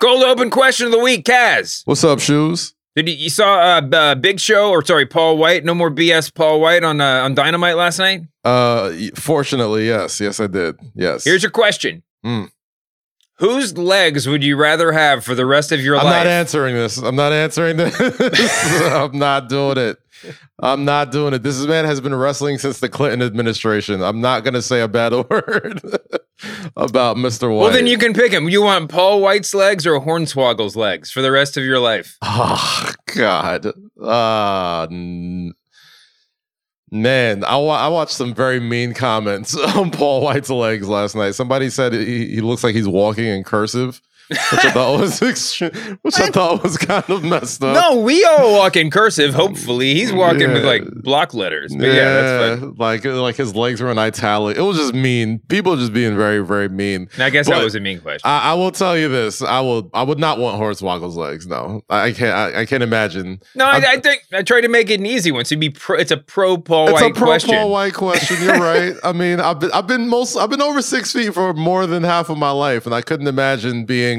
Cold open question of the week, Kaz. What's up, shoes? Did you, you saw uh, uh, Big Show or sorry, Paul White? No more BS, Paul White on uh, on Dynamite last night. Uh, fortunately, yes, yes, I did. Yes. Here's your question: Mm. Whose legs would you rather have for the rest of your life? I'm not answering this. I'm not answering this. I'm not doing it. I'm not doing it. This man has been wrestling since the Clinton administration. I'm not going to say a bad word about Mr. White. well, then you can pick him. You want Paul White's legs or Hornswoggle's legs for the rest of your life? Oh God. Uh, n- man, I, wa- I watched some very mean comments on Paul White's legs last night. Somebody said he, he looks like he's walking in cursive, which I thought was which I thought was kind of messed up. No, we all walk in cursive. Hopefully, he's walking with like block letters. But yeah, that's like like his legs were in italic. It was just mean. People just being very very mean. I guess that was a mean question. I, I will tell you this. I will. I would not want Hornswoggle's legs. No, I, I can't. I, I can't imagine. no, I, I'm- think I tried to make it an easy one. So be pro, it's a pro Paul It's a pro question. Paul White question. You're right. I mean, I've been I've been most I've been over six feet for more than half of my life, and I couldn't imagine being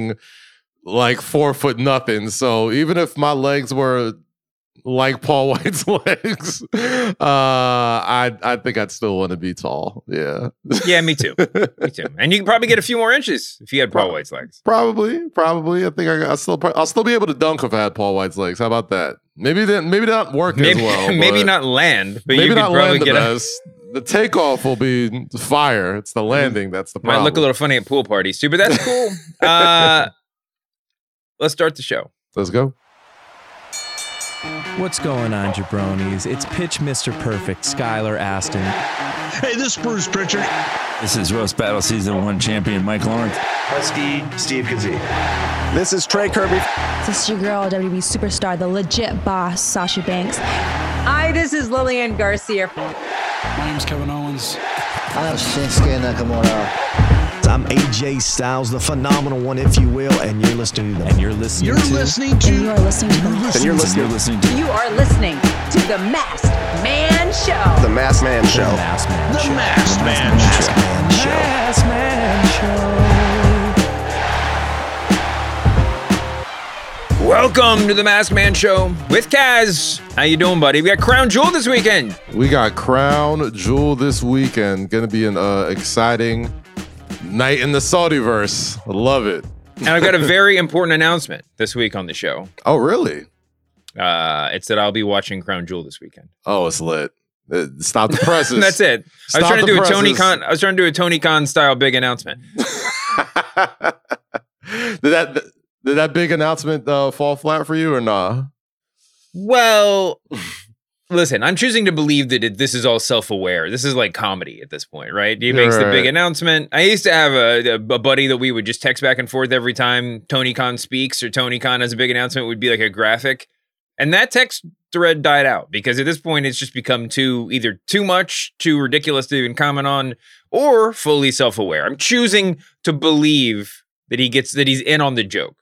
like four foot nothing. So even if my legs were like Paul White's legs, uh, I I think I'd still want to be tall. Yeah, Yeah, me too. Me too. And you can probably get a few more inches if you had Paul White's legs. probably, probably. I think I, I still I'll still be able to dunk if I had Paul White's legs. How about that? Maybe then maybe not work Maybe, as well. maybe not land, but you could not probably get best. The takeoff will be fire. It's the landing that's the problem. might look a little funny at pool parties too, but that's cool. uh, let's start the show. Let's go. What's going on, jabronis? It's Pitch Mr. Perfect, Skylar Aston. Hey, this is Bruce Pritchard. This is Roast Battle Season 1 champion Mike Lawrence. Husky Steve Kazee. This is Trey Kirby. This is your girl, WWE superstar, the legit boss, Sasha Banks. Hi, this is Lillian Garcia. My name's Kevin Owens. I'm Shinsuke Nakamura. I'm AJ Styles, the phenomenal one, if you will, and you're listening to the And you're listening You're to listening And to. you are listening to the And you're listening you're listening to You are listening to the Masked Man Show. the Mass Man Show. Mass Man The Show. Masked Man Masked Show. Man Show. Mass Man Show. Welcome to the Masked Man Show with Kaz. How you doing, buddy? We got Crown Jewel this weekend. We got Crown Jewel this weekend. Going to be an uh, exciting night in the Saudiverse. Love it. And I've got a very important announcement this week on the show. Oh, really? Uh, it's that I'll be watching Crown Jewel this weekend. Oh, it's lit. Uh, Stop the presses. That's it. I was trying to do a Tony presses. Khan. I was trying to do a Tony Khan style big announcement. did that did that big announcement uh, fall flat for you or nah? Well, listen, I'm choosing to believe that it, this is all self-aware. This is like comedy at this point, right? He makes the big announcement. I used to have a, a, a buddy that we would just text back and forth every time Tony Khan speaks or Tony Khan has a big announcement. Would be like a graphic, and that text thread died out because at this point it's just become too either too much, too ridiculous to even comment on, or fully self-aware. I'm choosing to believe that he gets that he's in on the joke.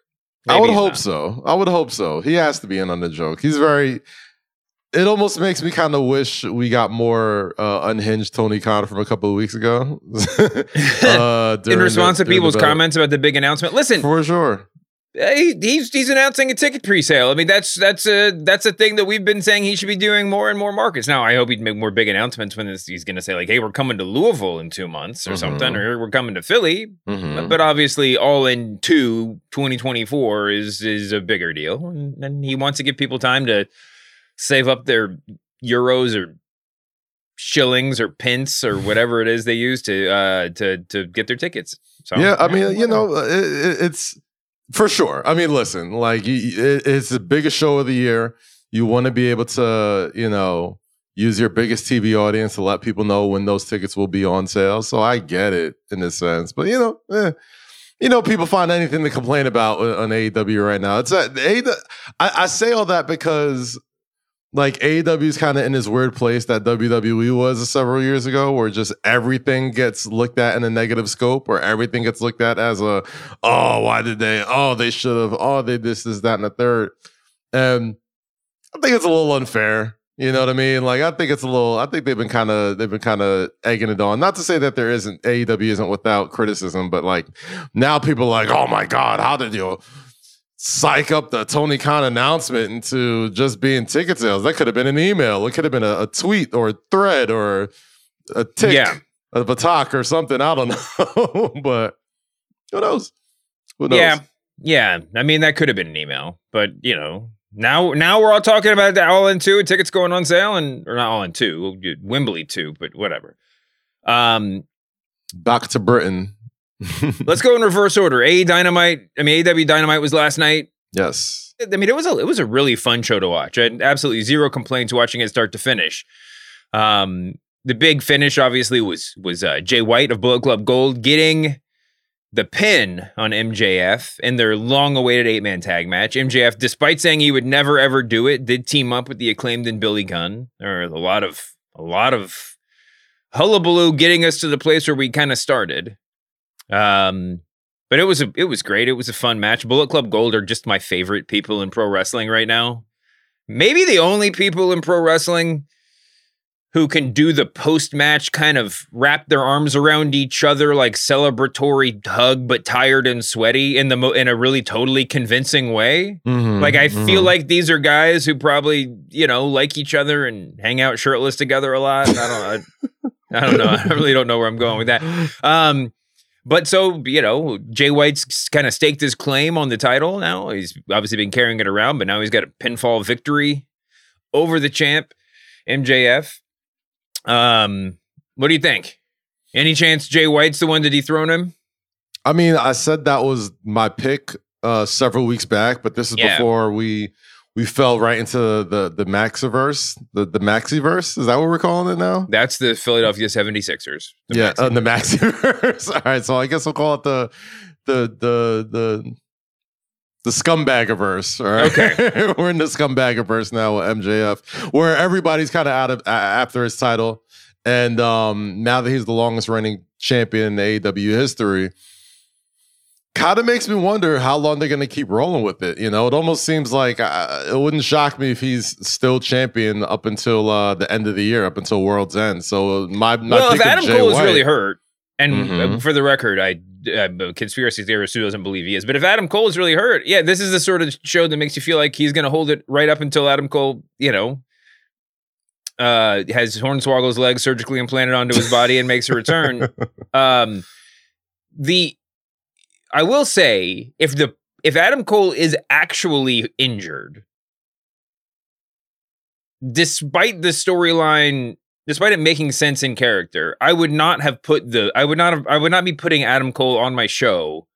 I would hope not. so. I would hope so. He has to be in on the joke. He's very. It almost makes me kind of wish we got more uh, unhinged Tony Khan from a couple of weeks ago. uh, in response the- to people's comments about the big announcement. Listen, for sure. He, he's he's announcing a ticket pre-sale. I mean, that's that's a that's a thing that we've been saying he should be doing more and more markets. Now, I hope he'd make more big announcements when this, he's going to say like, "Hey, we're coming to Louisville in two months" or something, Mhm. or "We're coming to Philly." Mhm. But obviously, all in two 2024 is is a bigger deal, and, and he wants to give people time to save up their euros or shillings or pence or whatever it is they use to uh to to get their tickets. So yeah, I mean, you know, it- it's for sure. I mean, listen, like it's the biggest show of the year. You want to be able to, you know, use your biggest TV audience to let people know when those tickets will be on sale. So I get it in a sense, but you know, eh, you know, people find anything to complain about on AEW right now. It's a, AEW, I, I say all that because like AEW is kind of in this weird place that WWE was several years ago, where just everything gets looked at in a negative scope, or everything gets looked at as a, oh, why did they? Oh, they should have. Oh, they this, this, that, and the third. And I think it's a little unfair. You know what I mean? Like I think it's a little. I think they've been kind of they've been kind of egging it on. Not to say that there isn't AEW isn't without criticism, but like now people are like, oh my god, how did you? Psych up the Tony Khan announcement into just being ticket sales. That could have been an email. It could have been a, a tweet or a thread or a tick Yeah. of a talk or something. I don't know. but who knows? Who knows? Yeah, yeah. I mean, that could have been an email, but you know, now now we're all talking about that all in two tickets going on sale, and or not all in two, Wembley two, but whatever. Um, Back to Britain. Let's go in reverse order. A Dynamite. I mean, AEW Dynamite was last night. Yes. I mean, it was a it was a really fun show to watch. I had absolutely zero complaints watching it start to finish. Um, the big finish obviously was was uh, Jay White of Bullet Club Gold getting the pin on MJF in their long-awaited eight-man tag match. MJF, despite saying he would never ever do it, did team up with the acclaimed and Billy Gunn. There are a lot of a lot of hullabaloo getting us to the place where we kind of started. Um, but it was a it was great. It was a fun match. Bullet Club Gold are just my favorite people in pro wrestling right now. Maybe the only people in pro wrestling who can do the post match kind of wrap their arms around each other like celebratory hug, but tired and sweaty in the mo- in a really totally convincing way. Mhm, Like I feel mhm. like these are guys who probably you know like each other and hang out shirtless together a lot. I don't know. I, I don't know. I really don't know where I'm going with that. Um, but so you know, Jay White's kind of staked his claim on the title. Now he's obviously been carrying it around, but now he's got a pinfall victory over the champ MJF. Um, what do you think? Any chance Jay White's the one to dethrone him? I mean, I said that was my pick uh, several weeks back, but this is Yeah. before we we fell right into the the Maxiverse, the the Maxiverse. Is that what we're calling it now? That's the Philadelphia 76ers. The yeah, uh, the Maxiverse. All right, so I guess we'll call it the the the the the scumbagaverse. All right, Okay. we're in the scumbagaverse now with MJF, where everybody's kind of out of a- after his title, and um now that he's the longest running champion in AEW history. Kind of makes me wonder how long they're going to keep rolling with it. You know, it almost seems like uh, it wouldn't shock me if he's still champion up until uh, the end of the year, up until World's End. So uh, my, my well, if Adam Jay Cole is really hurt, and uh, Mhm. for the record, I uh, conspiracy theorist who doesn't believe he is, but if Adam Cole is really hurt, yeah, this is the sort of show that makes you feel like he's going to hold it right up until Adam Cole, you know, uh, has Hornswoggle's leg surgically implanted onto his body and makes a return. um, the I will say if the if Adam Cole is actually injured, despite the storyline, despite it making sense in character, I would not have put the I would not have I would not be putting Adam Cole on my show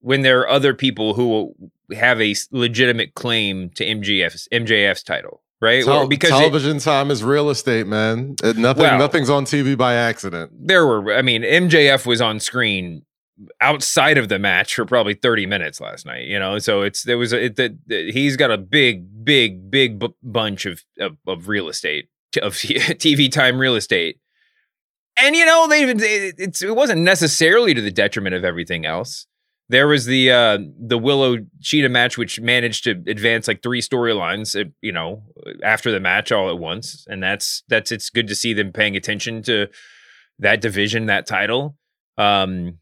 when there are other people who have a legitimate claim to MJF's MJF's title, right? Tel- Or because it- television time is real estate, man. Uh, nothing, Well- nothing's on TV by accident. there were, I mean, MJF was on screen outside of the match for probably 30 minutes last night, you know? So it's, there was, a, it, the, he's got a big, big, big bu- bunch of, of, of real estate, of TV time real estate. And, you know, they, it's, it wasn't necessarily to the detriment of everything else. There was the uh, the Willow Cheetah match, which managed to advance like three storylines, uh, you know, after the match all at once, and that's that's it's good to see them paying attention to that division, that title, um,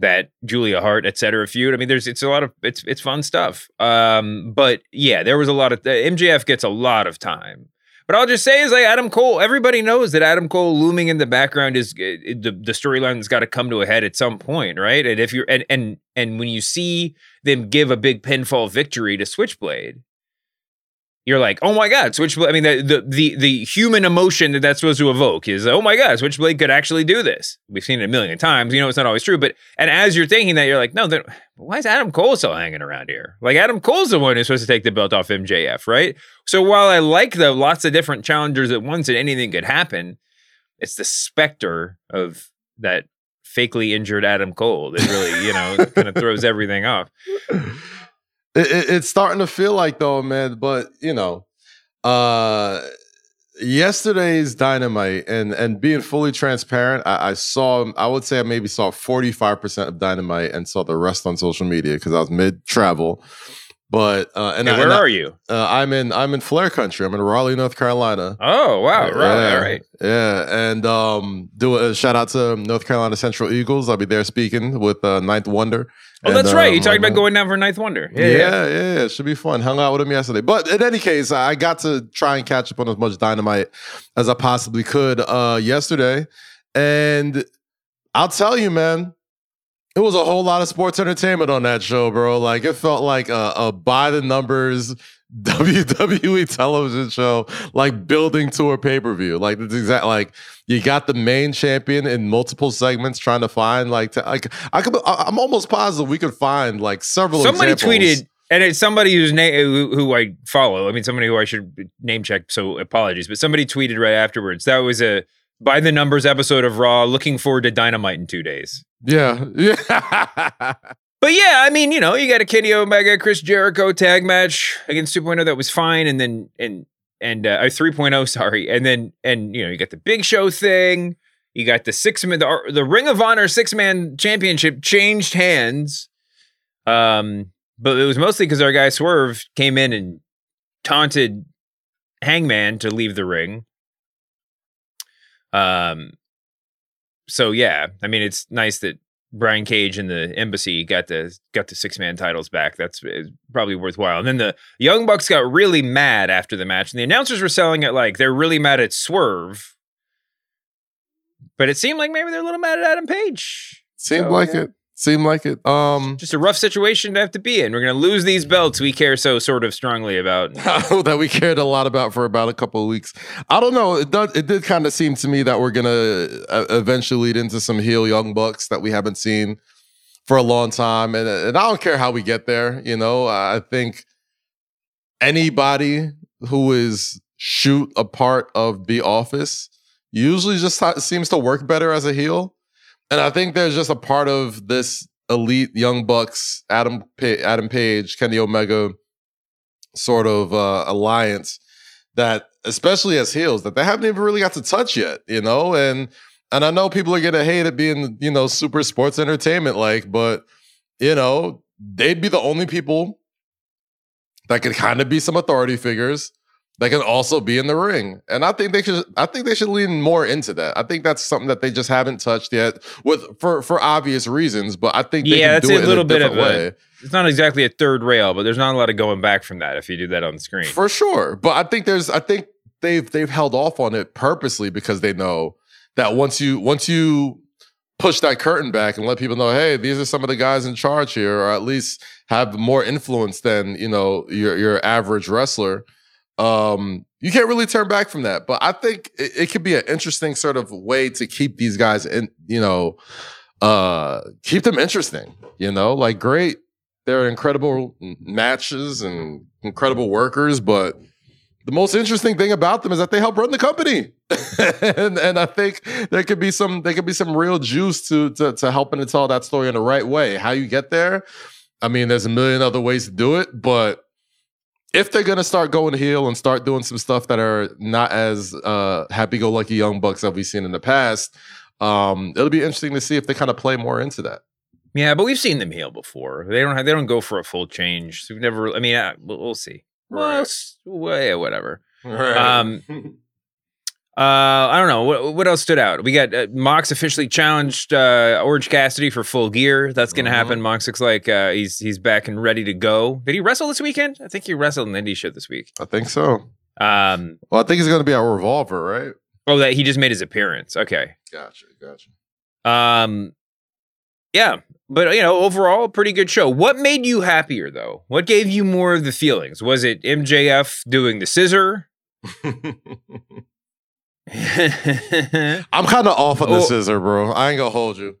that Julia Hart, et cetera, feud. I mean, there's it's a lot of it's it's fun stuff. Um, but yeah, there was a lot of MJF gets a lot of time. But I'll just say is like Adam Cole. Everybody knows that Adam Cole looming in the background is uh, the the storyline's got to come to a head at some point, right? And if you're and and and when you see them give a big pinfall victory to Switchblade, you're like, oh my god, Switchblade. I mean, the the the, the human emotion that that's supposed to evoke is, oh my god, Switchblade could actually do this. We've seen it a million times. You know, it's not always true, but and as you're thinking that, you're like, no, then why is Adam Cole still hanging around here? Like Adam Cole's the one who's supposed to take the belt off MJF, right? So while I like the lots of different challengers at once and anything could happen, it's the specter of that fakely injured Adam Cole that really, you know, kind of throws everything off. It, it- it's starting to feel like though, man. But you know, uh, yesterday's dynamite and and being fully transparent, I, I saw. I would say I maybe saw forty five percent of dynamite and saw the rest on social media because I was mid travel. But uh, and And I- where and I- are you? Uh, I'm in I'm in Flair country. I'm in Raleigh, North Carolina. Oh wow, right, all right. Yeah, and um, do a shout out to North Carolina Central Eagles. I'll be there speaking with uh, Ninth Wonder. Oh, that's And, right. You um, talked about going down for Ninth Wonder. Yeah, yeah, yeah, It should be fun. Hung out with him yesterday. But in any case, I got to try and catch up on as much dynamite as I possibly could uh yesterday. And I'll tell you, man, it was a whole lot of sports entertainment on that show, bro. Like it felt like a, a by the numbers WWE television show, like building to a pay per view. Like it's exact. Like you got the main champion in multiple segments, trying to find like, to, like I could. I'm almost positive we could find like several. Somebody examples. tweeted, and it's somebody whose name who, who I follow. I mean, somebody who I should name check. So apologies, but somebody tweeted right afterwards. That was a by the numbers episode of Raw. Looking forward to Dynamite in two days. Yeah, yeah. But yeah, I mean, you know, you got a Kenny Omega, Chris Jericho tag match against 2.0 that was fine, and then and and uh, 3.0, sorry, and then and you know you got the Big Show thing. You got the six man, the, the Ring of Honor six man championship changed hands. Um, but it was mostly because our guy Swerve came in and taunted Hangman to leave the ring. Um, so yeah, I mean, it's nice that Brian Cage and the Embassy got the got the six man titles back. That's uh, probably worthwhile. And then the Young Bucks got really mad after the match, and the announcers were selling it like they're really mad at Swerve. But it seemed like maybe they're a little mad at Adam Page. Seemed So, like yeah. it. Seemed like it. Um, Just a rough situation to have to be in. We're gonna lose these belts we care so sort of strongly about. that we cared a lot about for about a couple of weeks. I don't know. It does. It did kind of seem to me that we're gonna uh, eventually lead into some heel young bucks that we haven't seen for a long time, and and I don't care how we get there. You know, I think anybody who is shoot a part of the office usually just seems to work better as a heel. And I think there's just a part of this elite young bucks, Adam pa- Adam Page, Kenny Omega sort of uh, alliance that, especially as heels, that they haven't even really got to touch yet, you know. And and I know people are gonna hate it being you know super sports entertainment like, but you know they'd be the only people that could kind of be some authority figures that can also be in the ring. And I think they should I think they should lean more into that. I think that's something that they just haven't touched yet with for for obvious reasons, but I think they yeah, can that's do a it little in a bit of different a. way. It's not exactly a third rail, but there's not a lot of going back from that if you do that on the screen. For sure. But I think there's I think they've they've held off on it purposely because they know that once you once you push that curtain back and let people know, hey, these are some of the guys in charge here, or at least have more influence than, you know, your your average wrestler. Um, you can't really turn back from that. But I think it, it could be an interesting sort of way to keep these guys in, you know, uh, keep them interesting. You know, like great, they're incredible matches and incredible workers, but the most interesting thing about them is that they help run the company, and, and I think there could be some there could be some real juice to, to to helping to tell that story in the right way. How you get there, I mean, there's a million other ways to do it, but if they're gonna start going heel and start doing some stuff that are not as uh, happy-go-lucky young bucks that we've seen in the past, um, it'll be interesting to see if they kind of play more into that. Yeah, but we've seen them heal before. They don't have, they don't go for a full change. So we've never. I mean, uh, we'll, we'll see. Well, s- well, yeah, whatever. Um, uh, I don't know what what else stood out. We got uh, Mox officially challenged uh, Orange Cassidy for full gear. That's going to happen. Mox looks like uh, he's he's back and ready to go. Did he wrestle this weekend? I think he wrestled in the indie show this week. I think so. Um, Well, I think he's gonna be at Revolver, right? oh, that he just made his appearance. Okay. Gotcha, gotcha. Um, yeah, but you know, overall, pretty good show. What made you happier though? What gave you more of the feelings? Was it MJF doing the scissor? I'm kind of off on the Oh. scissor, bro. I ain't gonna hold you.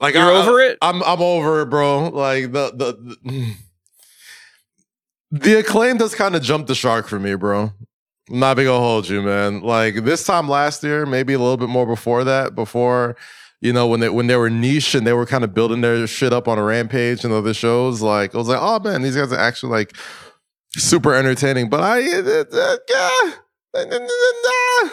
Like You're I, over it? I'm I'm over it, bro. Like the the the, the acclaim does kind of jump the shark for me, bro. I'm not gonna hold you, man. Like this time last year, maybe a little bit more before that, before you know when they when they were niche and they were kind of building their shit up on a rampage and other shows. Like I was like, oh man, these guys are actually like super entertaining. But I, uh, uh, uh,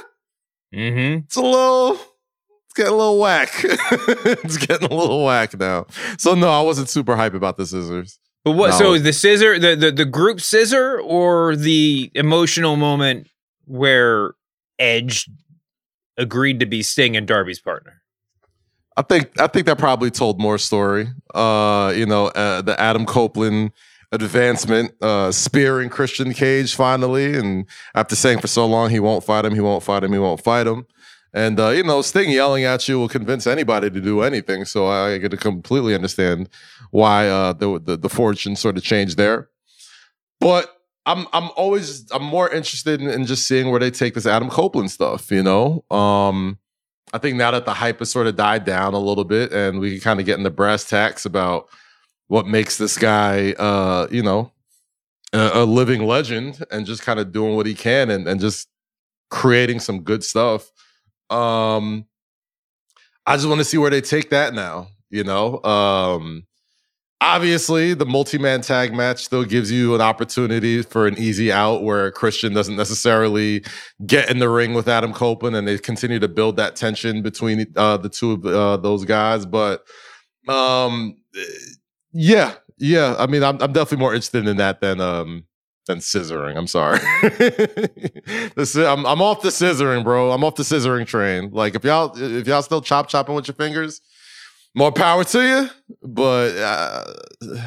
mm-hmm. it's a little it's getting a little whack. it's getting a little whack now. So no, I wasn't super hype about the scissors. But what? No. So the scissor, the, the the group scissor, or the emotional moment where Edge agreed to be Sting and Darby's partner? I think I think that probably told more story. Uh, you know, uh, the Adam Copeland advancement, uh, spearing Christian Cage finally, and after saying for so long he won't fight him, he won't fight him, he won't fight him. And uh, you know, Sting yelling at you will convince anybody to do anything. So I get to completely understand why uh, the, the the fortune sort of changed there. But I'm I'm always I'm more interested in, in just seeing where they take this Adam Copeland stuff. You know, um, I think now that the hype has sort of died down a little bit, and we can kind of get in the brass tacks about what makes this guy, uh, you know, a, a living legend, and just kind of doing what he can, and and just creating some good stuff. Um, I just want to see where they take that now. You know, um, obviously the multi-man tag match still gives you an opportunity for an easy out where Christian doesn't necessarily get in the ring with Adam Copeland and they continue to build that tension between uh, the two of uh, those guys. But um, yeah, yeah. I mean, I'm, I'm definitely more interested in that than um, than scissoring. I'm sorry. the, sci- I'm, I'm off the scissoring, bro. I'm off the scissoring train. Like if y'all if y'all still chop chopping with your fingers, more power to you. But uh,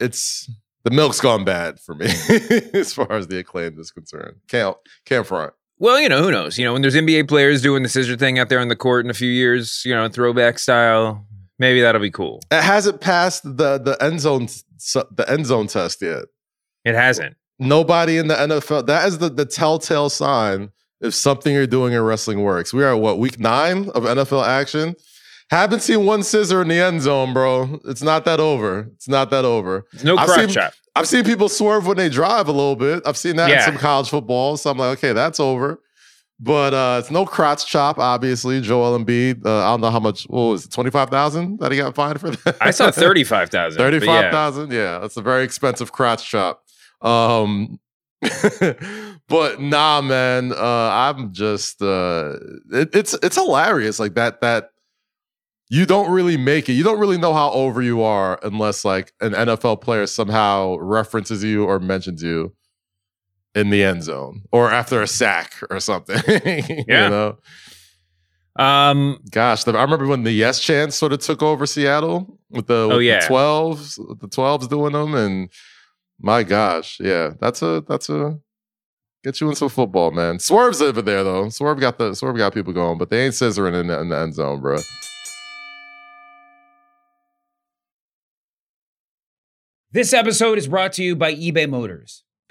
it's the milk's gone bad for me as far as the acclaim is concerned. Can't can't front. Well, you know, who knows? You know, when there's NBA players doing the scissor thing out there on the court in a few years, you know, throwback style, maybe that'll be cool. It hasn't passed the the end zone the end zone test yet. It hasn't. Nobody in the NFL. That is the the telltale sign if something you're doing in wrestling works. We are at what week nine of NFL action. Haven't seen one scissor in the end zone, bro. It's not that over. It's not that over. It's no crotch chop. I've seen people swerve when they drive a little bit. I've seen that in some college football. So I'm like, okay, that's over. But uh, it's no crotch chop, obviously. Joel Embiid. Uh, I don't know how much. What was it? Twenty five thousand that he got fined for that. I saw thirty-five thousand. Thirty-five thousand. Yeah. that's a very expensive crotch chop. Um, but nah, man. Uh, I'm just. Uh, it, it's it's hilarious. Like that. That you don't really make it. You don't really know how over you are unless like an NFL player somehow references you or mentions you in the end zone or after a sack or something. Yeah. You know. Um, Gosh, the, I remember when the Yes Chance sort of took over Seattle with the, Oh, with yeah. the 12s, with the 12s doing them. And my gosh, yeah, that's a, that's a, get you in some football, man. Swerve's over there though. Swerve got the, Swerve got people going, but they ain't scissoring in the, in the end zone, bro. This episode is brought to you by eBay Motors.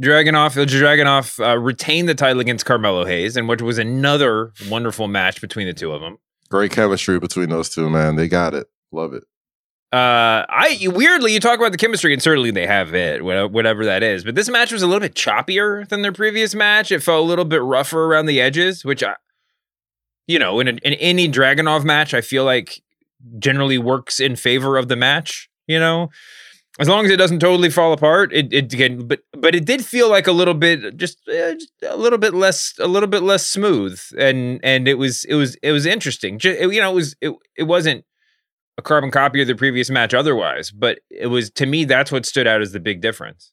Dragunov, Dragunov uh, retained the title against Carmelo Hayes, and which was another wonderful match between the two of them. Great chemistry between those two, man. They got it. Love it. Uh, I weirdly you talk about the chemistry, and certainly they have it, whatever that is. But this match was a little bit choppier than their previous match. It felt a little bit rougher around the edges, which I, you know, in, a, in any Dragunov match, I feel like generally works in favor of the match. You know, as long as it doesn't totally fall apart, it it can. But but it did feel like a little bit, just, uh, just a little bit less, a little bit less smooth, and and it was it was it was interesting. Just, you know, it was it it wasn't a carbon copy of the previous match otherwise, but it was to me that's what stood out as the big difference.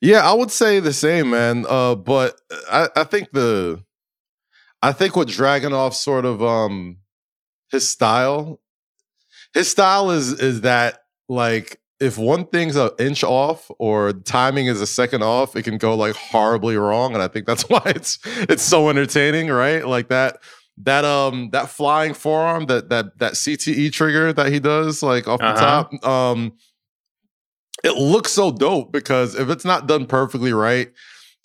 Yeah, I would say the same, man. Uh, but I, I think the I think what Dragunov sort of um his style his style is is that like if one thing's an inch off or timing is a second off, it can go like horribly wrong. And I think that's why it's it's so entertaining, right? Like that that um that flying forearm that that that CTE trigger that he does like off uh-huh. the top um it looks so dope because if it's not done perfectly right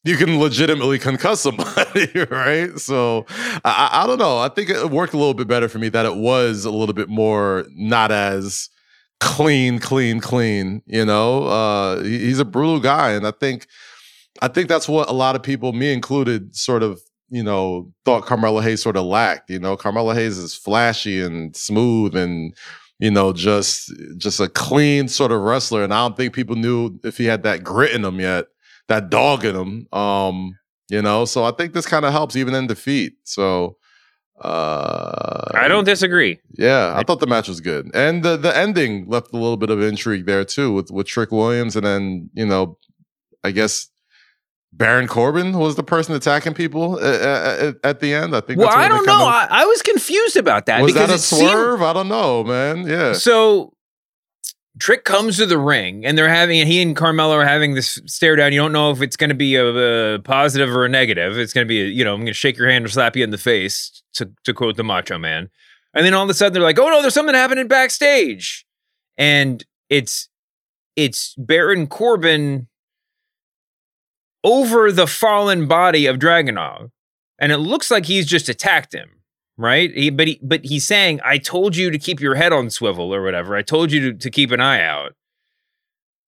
you can legitimately concuss somebody right so I, I don't know I think it worked a little bit better for me that it was a little bit more not as clean clean clean you know uh he's a brutal guy and I think I think that's what a lot of people me included sort of you know, thought Carmelo Hayes sort of lacked. You know, Carmelo Hayes is flashy and smooth and, you know, just just a clean sort of wrestler. And I don't think people knew if he had that grit in him yet, that dog in him. Um, you know, so I think this kind of helps even in defeat. So uh I don't disagree. Yeah, I thought the match was good. And the the ending left a little bit of intrigue there too with with Trick Williams and then, you know, I guess Baron Corbin was the person attacking people uh, uh, uh, at, at the end. I think. Well, I don't know. Of, I, I, was confused about that. Was that a swerve? Seemed, I don't know, man. Yeah. So Trick comes to the ring, and they're having, he and Carmelo are having this stare down. You don't know if it's going to be a, a, positive or a negative. It's going to be, a, you know, I'm going to shake your hand or slap you in the face, to to quote the Macho Man. And then all of a sudden, they're like, "Oh no, there's something happening backstage," and it's it's Baron Corbin over the fallen body of Dragunov. And it looks like he's just attacked him, right? He, but he, but he's saying, "I told you to keep your head on swivel or whatever. I told you to, to keep an eye out."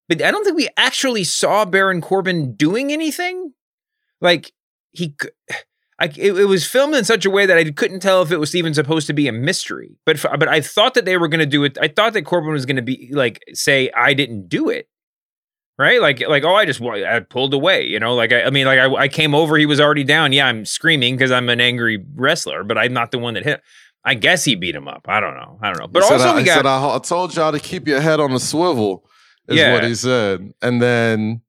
But I don't think we actually saw Baron Corbin doing anything. Like he, I, it, it, was filmed in such a way that I couldn't tell if it was even supposed to be a mystery. But but I thought that they were going to do it. I thought that Corbin was going to be like say I didn't do it right? Like, like, oh, I just I pulled away, you know. Like, I, I mean, like, I, I came over, he was already down. Yeah, I'm screaming because I'm an angry wrestler, but I'm not the one that hit. I guess he beat him up. I don't know. I don't know. But he also, I, we got. Said, I, told y'all to keep your head on the swivel. Is yeah. what he said, and then.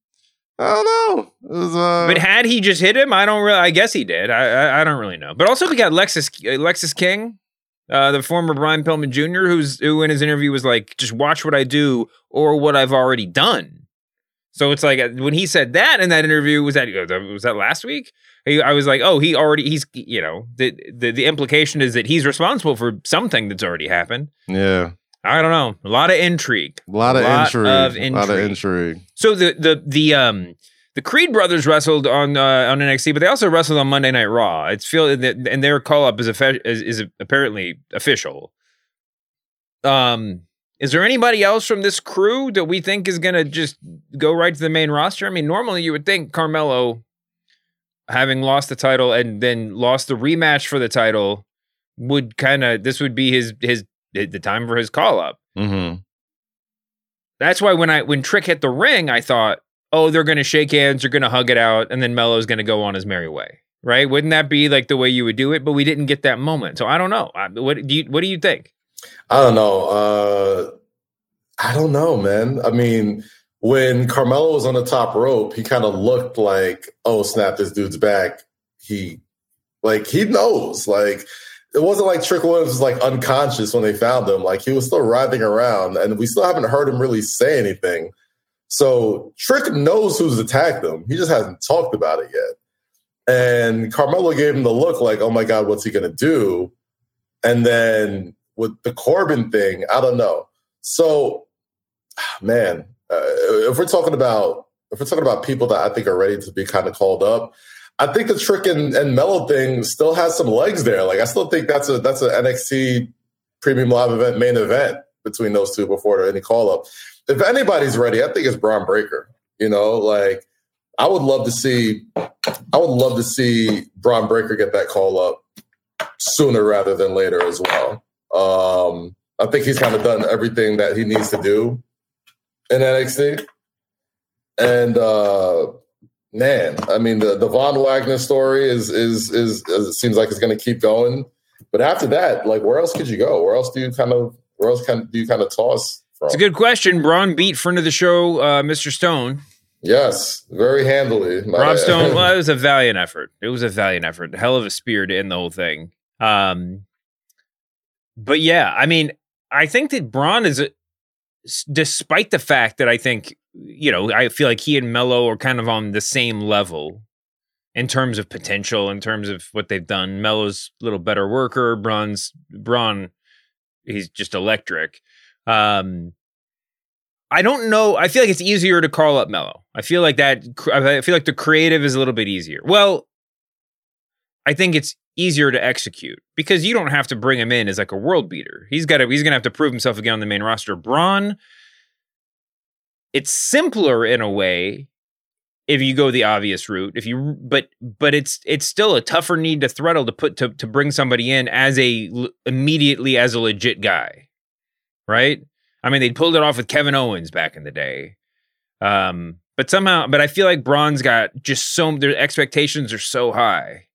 I don't know. Was, uh... But had he just hit him, I don't really. I guess he did. I, I, I don't really know. But also, we got Lexis uh, Lexis King, uh, the former Brian Pillman Jr., who's who in his interview was like, "Just watch what I do or what I've already done." So it's like uh, when he said that in that interview, was that was that last week? I was like, oh, he already he's you know the, the the implication is that he's responsible for something that's already happened. Yeah. I don't know. A lot of intrigue. A lot of, lot intrigue. of intrigue. A lot of intrigue. So the the the um the Creed brothers wrestled on uh, on NXT, but they also wrestled on Monday Night Raw. It's feel and their call up is, is is apparently official. Um, is there anybody else from this crew that we think is going to just go right to the main roster? I mean, normally you would think Carmelo, having lost the title and then lost the rematch for the title, would kind of this would be his his the, time for his call up. Mm-hmm. That's why when I when Trick hit the ring, I thought, oh, they're going to shake hands, they're going to hug it out, and then Melo's going to go on his merry way, right? Wouldn't that be like the way you would do it? But we didn't get that moment, so I don't know. I, what do you What do you think? I don't know. Uh, I don't know, man. I mean, when Carmelo was on the top rope, he kind of looked like, oh snap, this dude's back. He like he knows. Like it wasn't like Trick Williams was like unconscious when they found him. Like he was still writhing around, and we still haven't heard him really say anything. So Trick knows who's attacked him. He just hasn't talked about it yet. And Carmelo gave him the look like, oh my God, what's he gonna do? And then with the Corbin thing, I don't know. So man, uh, if we're talking about if we're talking about people that I think are ready to be kind of called up, I think the Trick and, and Melo thing still has some legs there. Like I still think that's a that's an NXT premium live event main event between those two before any call up. If anybody's ready, I think it's Bron Breakker. You know, like I would love to see I would love to see Bron Breakker get that call up sooner rather than later as well. Um, I think he's kind of done everything that he needs to do in NXT. And uh, man, I mean the the Von Wagner story is is is, is it seems like it's going to keep going. But after that, like where else could you go? Where else do you kind of where else kind do you kind of toss? From? It's a good question. Bron beat friend of the show, uh, Mr. Stone. Yes, very handily. Rob Stone. Well, it was a valiant effort. It was a valiant effort. Hell of a spear to end the whole thing. Um, but yeah, I mean, I think that Bron is, a, despite the fact that I think you know, I feel like he and Melo are kind of on the same level in terms of potential, in terms of what they've done. Melo's a little better worker. Bron's Bron, he's just electric. Um, I don't know. I feel like it's easier to call up Melo. I feel like that. I feel like the creative is a little bit easier. Well, I think it's easier to execute because you don't have to bring him in as like a world beater. He's got to. He's going to have to prove himself again on the main roster. Bron it's simpler in a way if you go the obvious route if you but but it's it's still a tougher need to throttle to put to to bring somebody in as a immediately as a legit guy right i mean they pulled it off with kevin owens back in the day um but somehow but i feel like Bron's got just so their expectations are so high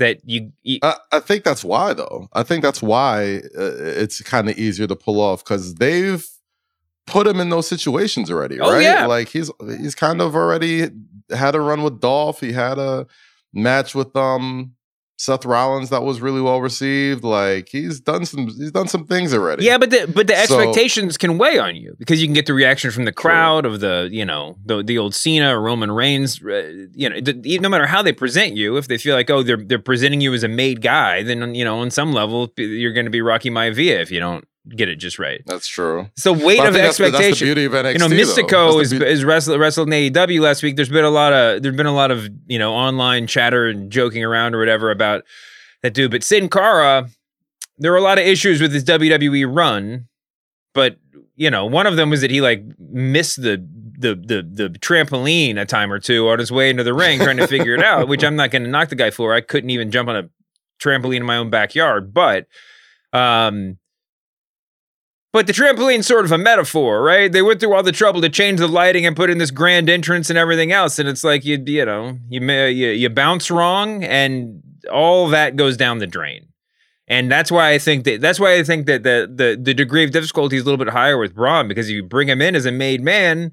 that you, you I, I, think that's why though i think that's why uh, it's kind of easier to pull off because they've put him in those situations already, oh, right? Yeah. Like he's he's kind of already had a run with Dolph. He had a match with um Seth Rollins that was really well received. Like he's done some he's done some things already. Yeah, but the but the expectations so, can weigh on you because you can get the reaction from the crowd true. of the you know the the old Cena or Roman Reigns. Uh, you know, the, no matter how they present you, if they feel like oh they're they're presenting you as a made guy, then you know on some level you're going to be Rocky Maivia if you don't get it just right. That's true. So weight of expectation. That's the, beauty of NXT. You know, Mistico is, is wrestled, wrestled in AEW last week. There's been a lot of there's been a lot of you know online chatter and joking around or whatever about that dude. But Sin Cara, there were a lot of issues with his WWE run, but you know, one of them was that he like missed the the the the trampoline a time or two on his way into the ring trying to figure it out, which I'm not going to knock the guy for. I couldn't even jump on a trampoline in my own backyard, but um but the trampoline's sort of a metaphor, right? They went through all the trouble to change the lighting and put in this grand entrance and everything else, and it's like you you know you may, you, you bounce wrong, and all that goes down the drain. And that's why I think that that's why I think that the the the degree of difficulty is a little bit higher with Bron because if you bring him in as a made man,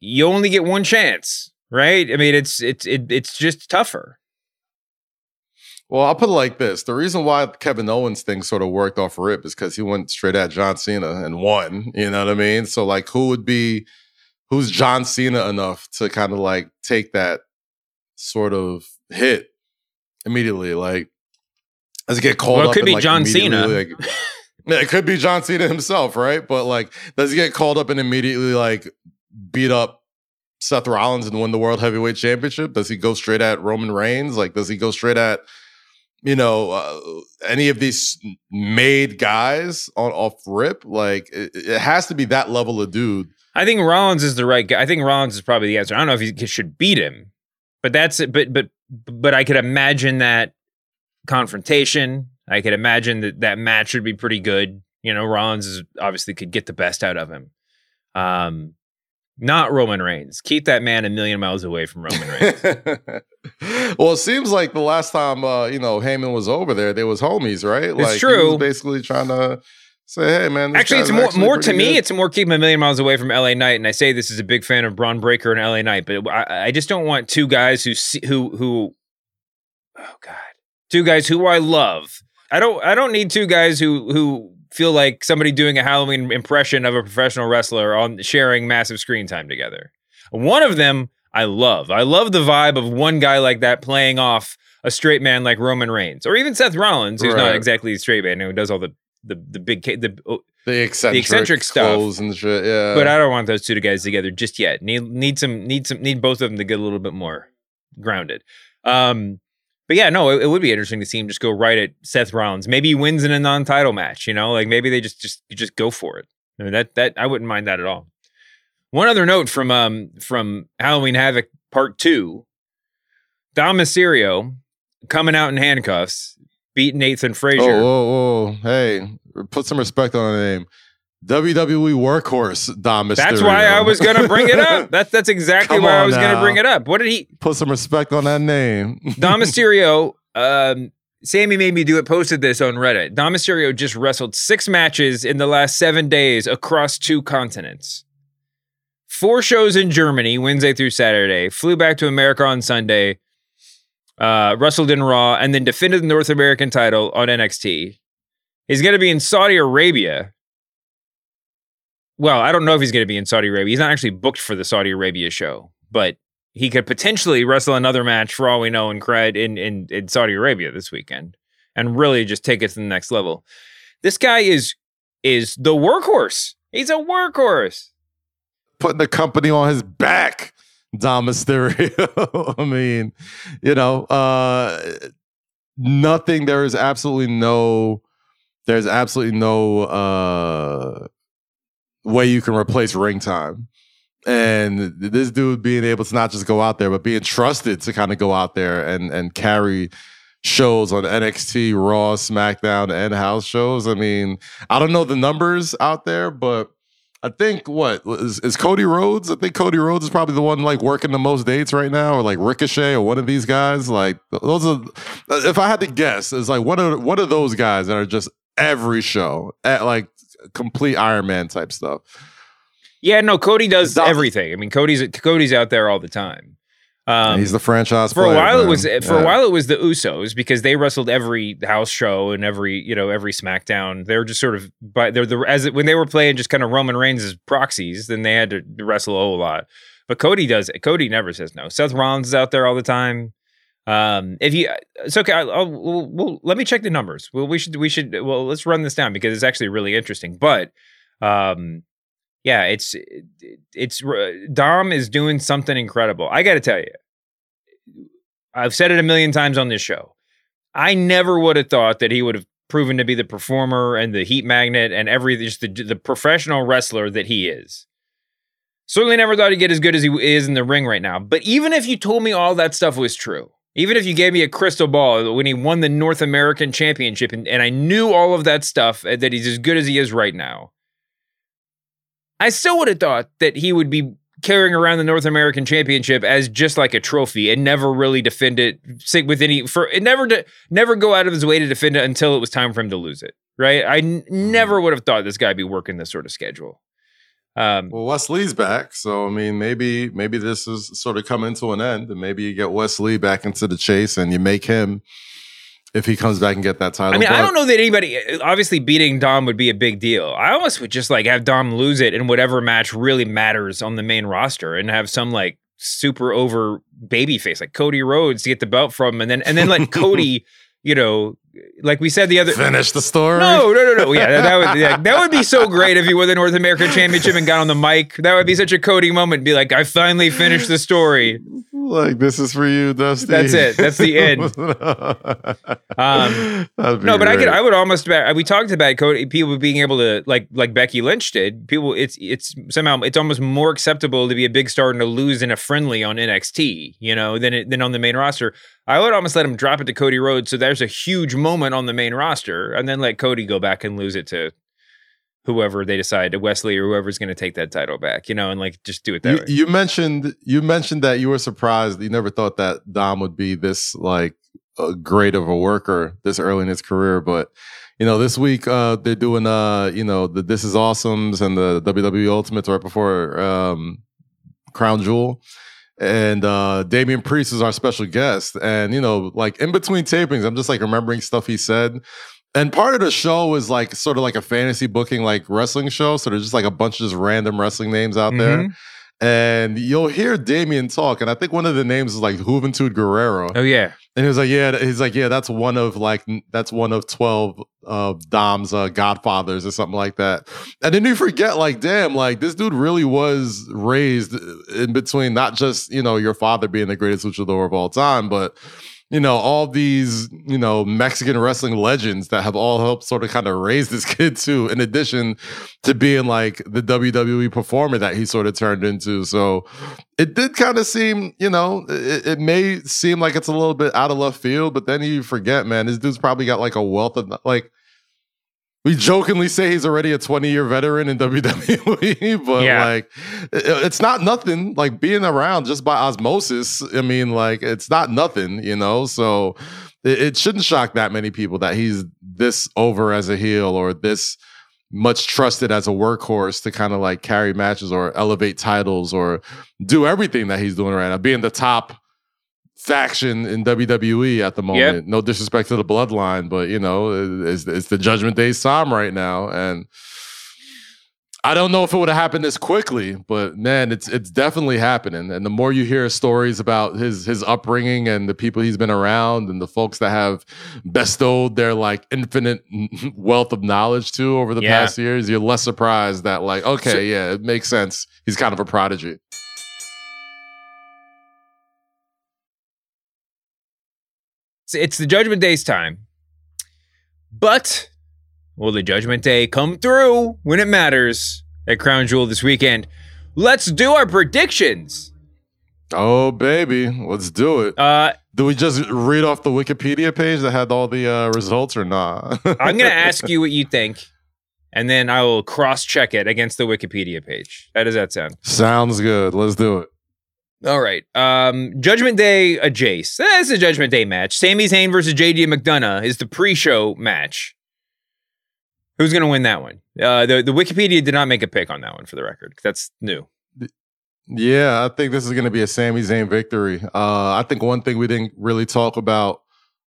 you only get one chance, right? I mean, it's it's it, it's just tougher. Well, I'll put it like this: the reason why Kevin Owens thing sort of worked off rip is because he went straight at John Cena and won. You know what I mean? So, like, who would be who's John Cena enough to kind of like take that sort of hit immediately? Like, does it get called? Well, it could be like, John Cena. Like, yeah, it could be John Cena himself, right? But like, does he get called up and immediately like beat up Seth Rollins and win the World Heavyweight Championship? Does he go straight at Roman Reigns? Like, does he go straight at you know, uh, any of these made guys on off rip, like it, it, has to be that level of dude. I think Rollins is the right guy. I think Rollins is probably the answer. I don't know if he should beat him, but that's it. But but but I could imagine that confrontation. I could imagine that that match would be pretty good. You know, Rollins is obviously could get the best out of him. Um, not Roman Reigns. Keep that man a million miles away from Roman Reigns. well, it seems like the last time uh, you know Heyman was over there, they was homies, right? Like he true. was basically trying to say, "Hey, man." this Actually, it's more actually more to pretty me. It's more keeping a million miles away from LA Knight, and I say this is a big fan of Bron Breakker and LA Knight, but I, I just don't want two guys who see, who who. Oh God, two guys who I love. I don't. I don't need two guys who who feel like somebody doing a Halloween impression of a professional wrestler on sharing massive screen time together. One of them I love. I love the vibe of one guy like that playing off a straight man like Roman Reigns, or even Seth Rollins, who's not exactly a straight man who does all the the the big ca- the oh, the eccentric, eccentric stuff. and shit. Yeah, but I don't want those two guys together just yet. Need need some need some need both of them to get a little bit more grounded. Um, but yeah, no, it, it would be interesting to see him just go right at Seth Rollins. Maybe he wins in a non-title match. You know, like maybe they just just just go for it. I mean, that that I wouldn't mind that at all. One other note from um from Halloween Havoc Part Two, Dom Mysterio coming out in handcuffs, beating Nathan Frazer. Oh, whoa, whoa, hey, put some respect on the name. WWE workhorse Dom Mysterio. That's why I was going to bring it up. That's that's exactly why I was going to bring it up. What did he? Put some respect on that name. Dom Mysterio. Um, Sammy made me do it. Posted this on Reddit. Dom Mysterio just wrestled six matches in the last seven days across two continents. Four shows in Germany, Wednesday through Saturday. Flew back to America on Sunday. Uh, wrestled in Raw, and then defended the North American title on NXT. He's going to be in Saudi Arabia. Well, I don't know if he's going to be in Saudi Arabia. He's not actually booked for the Saudi Arabia show, but he could potentially wrestle another match for all we know in cred in, in, in Saudi Arabia this weekend and really just take it to the next level. This guy is is the workhorse. He's a workhorse. Putting the company on his back. Dom Mysterio. I mean, you know, uh nothing. There is absolutely no. There's absolutely no uh way you can replace ring time. And this dude being able to not just go out there, but being trusted to kind of go out there and and carry shows on NXT, Raw, SmackDown, and house shows. I mean, I don't know the numbers out there, but I think what is, is Cody Rhodes? I think Cody Rhodes is probably the one like working the most dates right now, or like Ricochet or one of these guys. Like those are, if I had to guess, it's like one of one of those guys that are just every show at like complete Iron Man type stuff. Yeah, no, Cody does everything. I mean, Cody's Cody's out there all the time. Um, He's the franchise for a player, while. It was for a while it was the Usos because they wrestled every house show and every you know every SmackDown. They were just sort of but they're the as it, when they were playing just kind of Roman Reigns as proxies. Then they had to wrestle a whole lot. But Cody does. It. Cody never says no. Seth Rollins is out there all the time. Um, if you, it's okay. I'll, I'll we'll, we'll, let me check the numbers. Well, we should we should well let's run this down because it's actually really interesting. But um, yeah, it's it's Dom is doing something incredible. I got to tell you, I've said it a million times on this show. I never would have thought that he would have proven to be the performer and the heat magnet and every just the, the professional wrestler that he is. Certainly never thought he'd get as good as he is in the ring right now. But even if you told me all that stuff was true, even if you gave me a crystal ball when he won the North American Championship and, and I knew all of that stuff, uh, that he's as good as he is right now, I still would have thought that he would be carrying around the North American Championship as just like a trophy and never really defend it with any for it never to never go out of his way to defend it until it was time for him to lose it. Right? I n- never would have thought this guy be working this sort of schedule. Um, Well, Wesley's back, so I mean, maybe maybe this is sort of coming to an end, and maybe you get Wesley back into the chase, and you make him if he comes back and get that title. I mean, I don't know that anybody obviously beating Dom would be a big deal. I almost would just like have Dom lose it in whatever match really matters on the main roster and have some like super over baby face like Cody Rhodes to get the belt from him and then and then let Cody, you know, like we said the other finish the story. No, no, no, no. Yeah, that, would yeah, that would be so great if he won the North American Championship and got on the mic. That would be such a Cody moment. Be like, I finally finished the story. like this is for you, Dusty. That's it. That's the end. Um, no, but I could. I would almost. bet- We talked about Cody. People being able to like like Becky Lynch did. People. It's it's somehow it's almost more acceptable to be a big star and to lose in a friendly on NXT. You know, than it, than on the main roster. I would almost let him drop it to Cody Rhodes. So there's a huge moment on the main roster, and then let Cody go back and lose it to whoever they decide, to Wesley or whoever's going to take that title back. You know, and like just do it that You, way. you mentioned you mentioned that you were surprised. You never thought that Dom would be this like uh, great of a worker this early in his career, but you know this week uh, they're doing uh you know the This Is Awesomes and the WWE Ultimates right before um, Crown Jewel. And uh Damian Priest is our special guest. And you know, like in between tapings, I'm just like remembering stuff he said. And part of the show is like sort of like a fantasy booking like wrestling show. So there's just like a bunch of just random wrestling names out there. And you'll hear Damian talk. And I think one of the names is like Juventud Guerrero. Oh yeah. And he was like, yeah, he's like, yeah, that's one of like, that's one of 12 of Dom's uh, godfathers or something like that. And then you forget, like, damn, like this dude really was raised in between not just, you know, your father being the greatest luchador of all time, but, you know, all these, you know, Mexican wrestling legends that have all helped sort of kind of raise this kid too, in addition to being like the WWE performer that he sort of turned into. So it did kind of seem, you know, it, it may seem like it's a little bit out of left field, but then you forget, man, this dude's probably got like a wealth of like. We jokingly say he's already a 20 year veteran in WWE, but Yeah. like it's not nothing. Like being around just by osmosis, I mean, like it's not nothing, you know? So it, it shouldn't shock that many people that he's this over as a heel or this much trusted as a workhorse to kind of like carry matches or elevate titles or do everything that he's doing right now, being the top faction in WWE at the moment. No disrespect to the bloodline, but you know, it's, it's the Judgment Day time right now. And I don't know if it would have happened this quickly, but man, it's it's definitely happening. And the more you hear stories about his his upbringing and the people he's been around and the folks that have bestowed their like infinite wealth of knowledge to over the Yeah. past years, you're less surprised that like, okay, So- yeah, it makes sense. He's kind of a prodigy. It's, it's the Judgment Day's time. But will the Judgment Day come through when it matters at Crown Jewel this weekend? Let's do our predictions. Oh baby, let's do it. Uh, do we just read off the Wikipedia page that had all the uh, results or not? I'm going to ask you what you think, and then I will cross check it against the Wikipedia page. How does that sound? Sounds good. Let's do it. All right. Um, Judgment Day, a Jace. That's a Judgment Day match. Sami Zayn versus JD McDonagh is the pre-show match. Who's going to win that one? Uh, the the Wikipedia did not make a pick on that one for the record. That's new. Yeah, I think this is going to be a Sami Zayn victory. Uh, I think one thing we didn't really talk about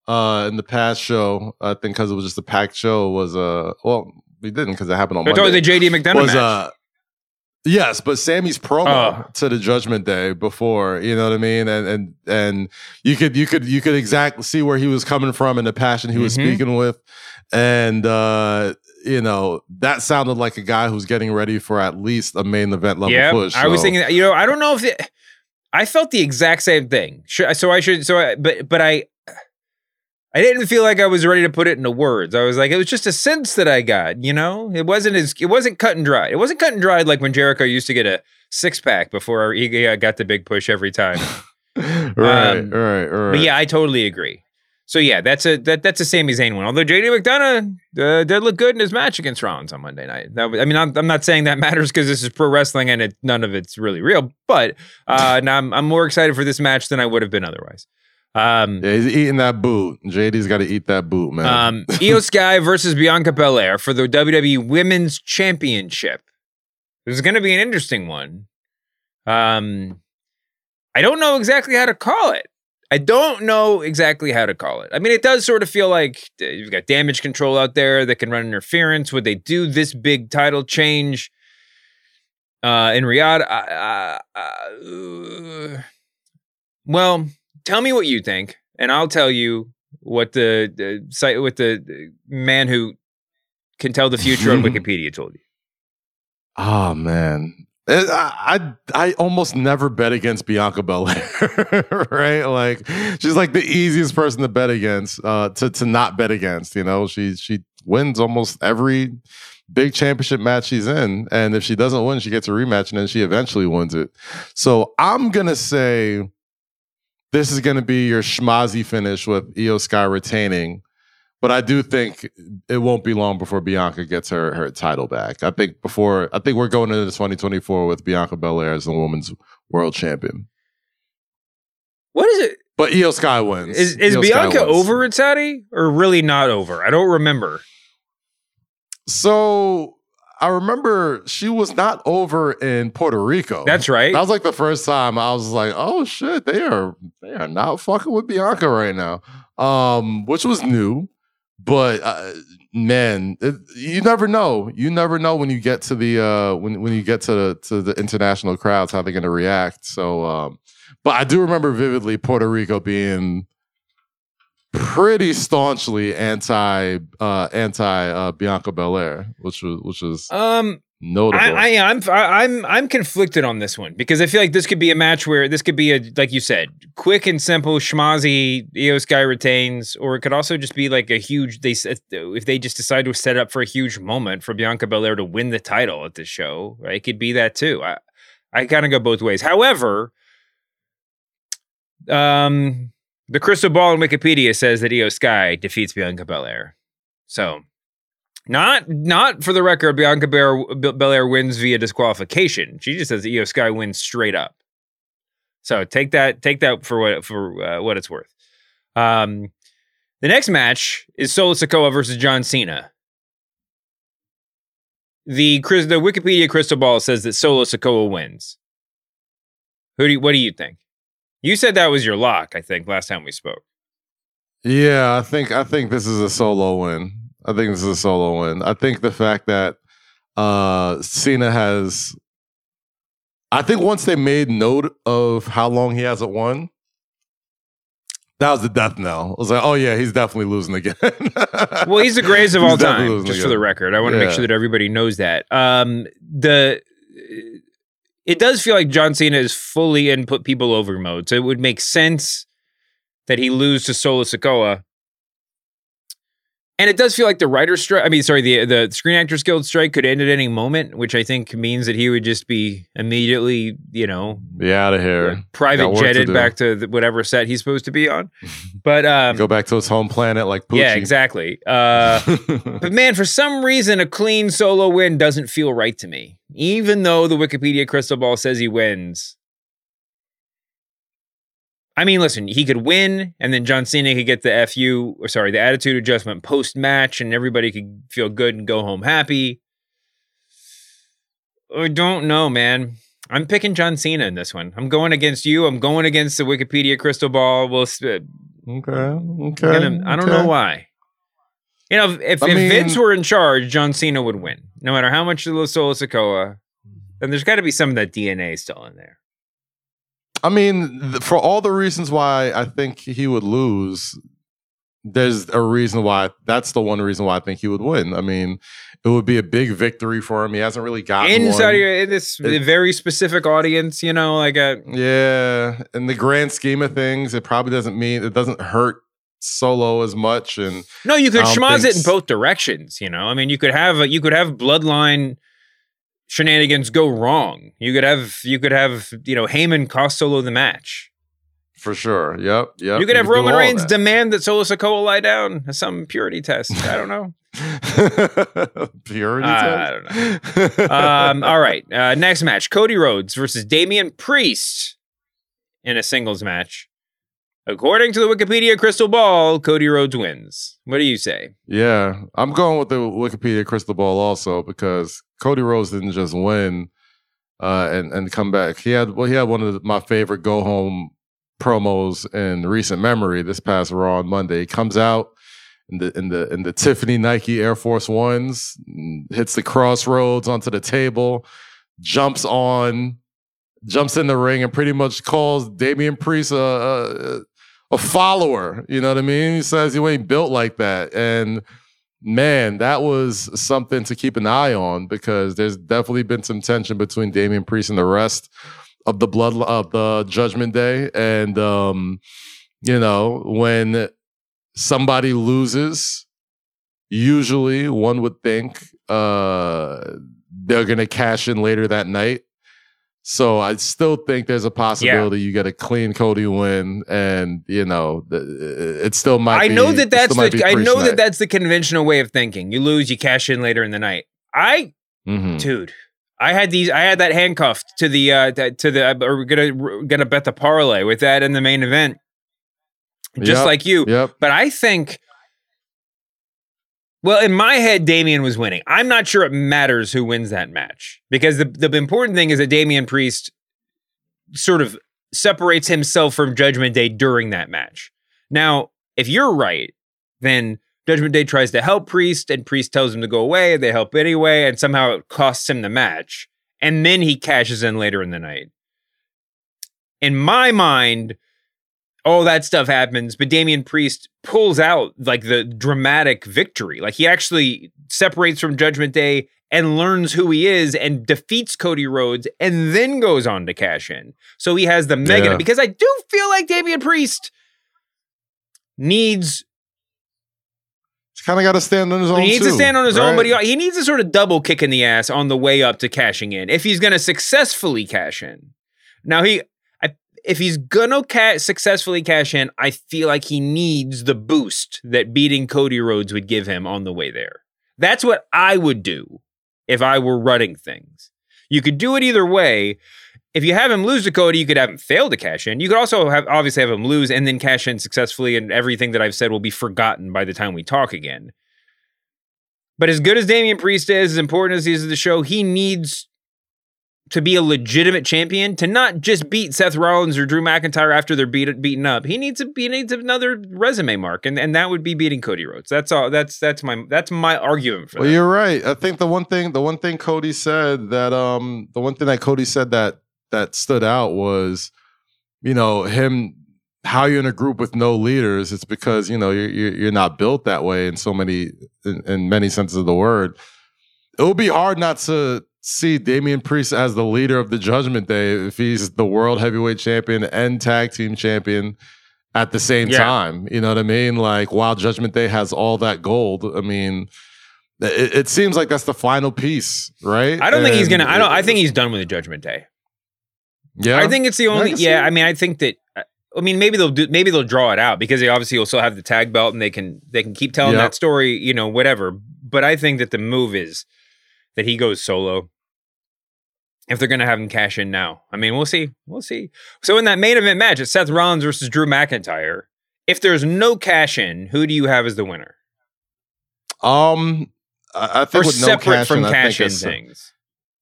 uh, in the past show, I think because it was just a packed show, was uh, well, we didn't because it happened on talking Monday. the JD McDonagh was match. uh, yes, but Sammy's promo Oh. to the Judgment Day before, you know what I mean, and and and you could you could you could exactly see where he was coming from and the passion he was Mhm. speaking with, and uh, you know that sounded like a guy who's getting ready for at least a main event level yeah, push. I was thinking. You know, I don't know if it, I felt the exact same thing. Should, so I should. So, I, but but I. I didn't feel like I was ready to put it into words. I was like, it was just a sense that I got, you know? It wasn't as it wasn't cut and dried. It wasn't cut and dried like when Jericho used to get a six pack before he got the big push every time. right, Um, right, right. But yeah, I totally agree. So yeah, that's a that, that's a Sami Zayn one. Although JD McDonagh uh, did look good in his match against Rollins on Monday night. That, I mean, I'm, I'm not saying that matters because this is pro wrestling and it, none of it's really real. But uh, now I'm, I'm more excited for this match than I would have been otherwise. Um, yeah, he's eating that boot. JD's got to eat that boot, man. um, Iyo Sky versus Bianca Belair for the WWE Women's Championship. This is going to be an interesting one. Um, I don't know exactly how to call it. I don't know exactly how to call it. I mean, it does sort of feel like uh, you've got damage control out there that can run interference. Would they do this big title change uh, in Riyadh? Uh, uh, uh, well, tell me what you think, and I'll tell you what the, the site, what the, the man who can tell the future on Wikipedia told you. Oh man, I, I I almost never bet against Bianca Belair, right? Like she's like the easiest person to bet against, uh, to to not bet against. You know, she she wins almost every big championship match she's in, and if she doesn't win, she gets a rematch, and then she eventually wins it. So I'm gonna say this is gonna be your schmozzy finish with Iyo Sky retaining. But I do think it won't be long before Bianca gets her her title back. I think before I think we're going into 2024 with Bianca Belair as the women's world champion. What is it? But Iyo Sky wins. Is, is Bianca wins. over at Saudi or really not over? I don't remember. So I remember she was not over in Puerto Rico. That's right. That was like the first time I was like, "Oh shit, they are they are not fucking with Bianca right now," um, which was new. But uh, man, it, you never know. You never know when you get to the uh, when when you get to the to the international crowds how they're going to react. So, um, but I do remember vividly Puerto Rico being pretty staunchly anti uh, anti uh, Bianca Belair, which was which was Um, notable. I, I, I'm I, I'm I'm conflicted on this one because I feel like this could be a match where this could be a like you said, quick and simple, schmozzy. Iyo Sky retains, or it could also just be like a huge. They if they just decide to set up for a huge moment for Bianca Belair to win the title at the show, right? It could be that too. I I kind of go both ways. However, um, the crystal ball in Wikipedia says that Iyo Sky defeats Bianca Belair, so. Not not for the record, Bianca Belair, Belair wins via disqualification. She just says Iyo Sky wins straight up. So take that take that for what for uh, what it's worth. Um, the next match is Solo Sikoa versus John Cena. The the Wikipedia crystal ball says that Solo Sikoa wins. Who do you, what do you think? You said that was your lock. I think last time we spoke. Yeah, I think I think this is a solo win. I think this is a solo win. I think the fact that uh Cena has I think once they made note of how long he hasn't won, that was the death knell. I was like, oh yeah, he's definitely losing again. well, he's the greatest of all time. Just for the record, I want to make sure that everybody knows that. Um, the it does feel like John Cena is fully in put people over mode, so it would make sense that he lose to Solo Sikoa. And it does feel like the writer's strike. I mean, sorry, the the Screen Actors Guild strike could end at any moment, which I think means that he would just be immediately, you know, Be out of here. private work to jetted back to the, whatever set he's supposed to be on. But um, Go back to his home planet like Poochie. yeah, exactly. Uh, but man, for some reason, a clean solo win doesn't feel right to me. Even though the Wikipedia crystal ball says he wins. I mean, listen, he could win, and then John Cena could get the FU, or sorry, the attitude adjustment post match, and everybody could feel good and go home happy. I don't know, man. I'm picking John Cena in this one. I'm going against you. I'm going against the Wikipedia crystal ball. We'll, uh, Okay. Okay. gonna- I don't know why. You know, if, if, if mean- Vince were in charge, John Cena would win. No matter how much the Solo Sikoa, then there's got to be some of that DNA still in there. I mean, th- for all the reasons why I think he would lose, there's a reason why. That's the one reason why I think he would win. I mean, it would be a big victory for him. He hasn't really gotten In one. Saudi, in this It- very specific audience, you know, like a Yeah, in the grand scheme of things, it probably doesn't mean it doesn't hurt Solo as much. And no, you could schmoz it in both directions. You know, I mean, you could have a, you could have bloodline shenanigans go wrong. You could have you could have you know Heyman cost Solo the match. for sure, yep, yep. you could have Roman Reigns that. demand that Solo Sikoa lie down. Some purity test. I don't know. Purity I test? don't know. um, all right. Uh, next match Cody Rhodes versus Damian Priest in a singles match. According to the Wikipedia crystal ball, Cody Rhodes wins. What do you say? Yeah, I'm going with the Wikipedia crystal ball also because Cody Rhodes didn't just win uh, and and come back. He had well, he had one of my favorite go home promos in recent memory. This past Raw on Monday, he comes out in the in the in the Tiffany Nike Air Force Ones, hits the crossroads onto the table, jumps on, jumps in the ring, and pretty much calls Damian Priest a. a follower. You know what I mean? He says you ain't built like that. And man, that was something to keep an eye on because there's definitely been some tension between Damian Priest and the rest of the blood of the Judgment Day, and um, you know when somebody loses, usually one would think uh, they're to cash in later that night. So I still think there's a possibility yeah. you get a clean Cody win, and you know it still might. I be, know that that's the. I know night. that that's the conventional way of thinking. You lose, you cash in later in the night. I, mm-hmm. dude, I had these. I had that handcuffed to the uh to the. We're gonna we're gonna bet the parlay with that in the main event, just yep. like you. Yep. But I think well, in my head, Damian was winning. I'm not sure it matters who wins that match because the, the important thing is that Damian Priest sort of separates himself from Judgment Day during that match. Now, if you're right, then Judgment Day tries to help Priest and Priest tells him to go away. They help anyway, and somehow it costs him the match. And then he cashes in later in the night. In my mind, all that stuff happens, but Damian Priest pulls out like the dramatic victory. Like he actually separates from Judgment Day and learns who he is and defeats Cody Rhodes and then goes on to cash in. So he has the mega Yeah. because I do feel like Damian Priest needs He's kind of got to stand on his own. he needs to stand on his own, but he, he needs a sort of double kick in the ass on the way up to cashing in if he's going to successfully cash in. Now he, if he's gonna ca- successfully cash in, I feel like he needs the boost that beating Cody Rhodes would give him on the way there. That's what I would do if I were running things. You could do it either way. If you have him lose to Cody, you could have him fail to cash in. You could also have obviously have him lose and then cash in successfully, and everything that I've said will be forgotten by the time we talk again. But as good as Damian Priest is, as important as he is to the show, he needs to be a legitimate champion to not just beat Seth Rollins or Drew McIntyre after they're beat, beaten up. He needs a he needs another resume mark, and, and that would be beating Cody Rhodes. That's all. That's that's my that's my argument for Well, that. you're right. I think the one thing, the one thing Cody said that, um, the one thing that Cody said that that stood out was, you know, him how you're in a group with no leaders. It's because you know you're you're, not built that way in so many in, in many senses of the word. It would be hard not to see Damian Priest as the leader of the Judgment Day if he's the world heavyweight champion and tag team champion at the same Yeah. time. You know what I mean? Like while Judgment Day has all that gold, I mean, it, it seems like that's the final piece, right? I don't think he's gonna. I don't. I think he's done with the Judgment Day. Yeah, I think it's the only. see Yeah. I mean, I think that. Uh, I mean, maybe they'll do. Maybe they'll draw it out because they obviously will still have the tag belt and they can they can keep telling Yep. that story. You know, whatever. But I think that the move is that he goes solo. If they're going to have him cash in now, I mean, we'll see. We'll see. So in that main event match, it's Seth Rollins versus Drew McIntyre. If there's no cash in, who do you have as the winner? Um, I, I Or think with no separate cash from in, cash in things?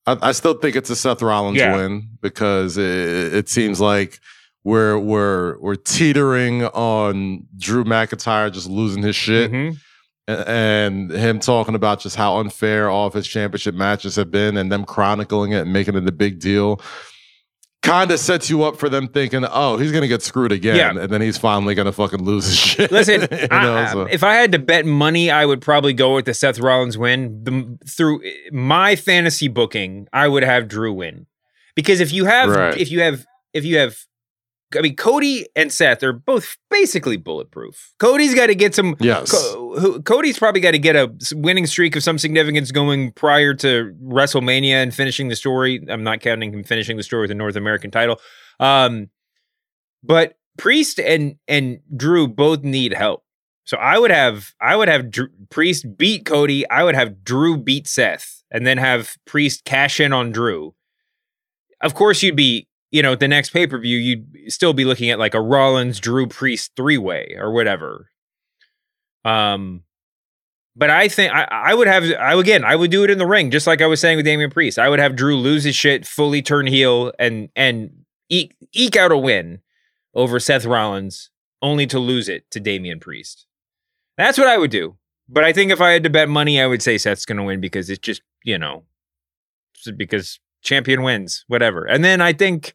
I, I still think it's a Seth Rollins Yeah. win because it, it seems like we're we're we're teetering on Drew McIntyre just losing his shit. Mhm. And him talking about just how unfair all of his championship matches have been and them chronicling it and making it a big deal kind of sets you up for them thinking oh he's gonna get screwed again Yeah. and then he's finally gonna fucking lose his shit Listen, You know, I- so- if I had to bet money, I would probably go with the Seth Rollins win. The, through my fantasy booking, I would have Drew win because if you have, Right. if you have, if you have, I mean, Cody and Seth are both basically bulletproof. Cody's got to get some. Yes. Co- who- Cody's probably got to get a winning streak of some significance going prior to WrestleMania and finishing the story. I'm not counting him finishing the story with the North American title. Um, but Priest and and Drew both need help. So I would have I would have Priest beat Cody. I would have Drew beat Seth, and then have Priest cash in on Drew. Of course, you'd be you know the next pay per view. You'd still be looking at like a Rollins Drew Priest three way or whatever. Um, but I think I, I would have I again I would do it in the ring just like I was saying with Damian Priest. I would have Drew lose his shit, fully turn heel, and and eke, eke out a win over Seth Rollins, only to lose it to Damian Priest. That's what I would do. But I think if I had to bet money, I would say Seth's going to win because it's just you know because champion wins, whatever. And then I think.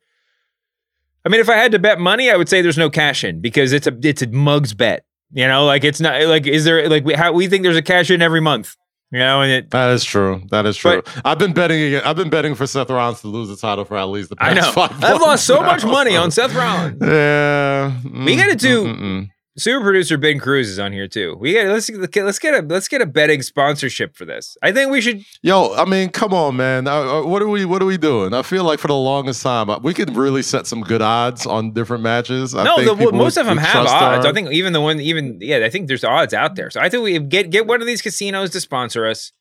I mean, if I had to bet money, I would say there's no cash in because it's a it's a mugs bet. You know, like it's not like is there like we how we think there's a cash in every month. You know, and it That is true. That is true. I've been betting again. I've been betting for Seth Rollins to lose the title for at least the I past know. five I've lost so much money so- on Seth Rollins. Yeah. We got to mm, do mm, mm, super producer Ben Cruz is on here too. We got let's let's get a let's get a betting sponsorship for this. I think we should. Yo, I mean, come on, man. What are we? What are we doing? I feel like for the longest time, we could really set some good odds on different matches. I no, think the, most would- of them have odds. our- I think even the one, even yeah, I think there's odds out there. So I think we get get one of these casinos to sponsor us,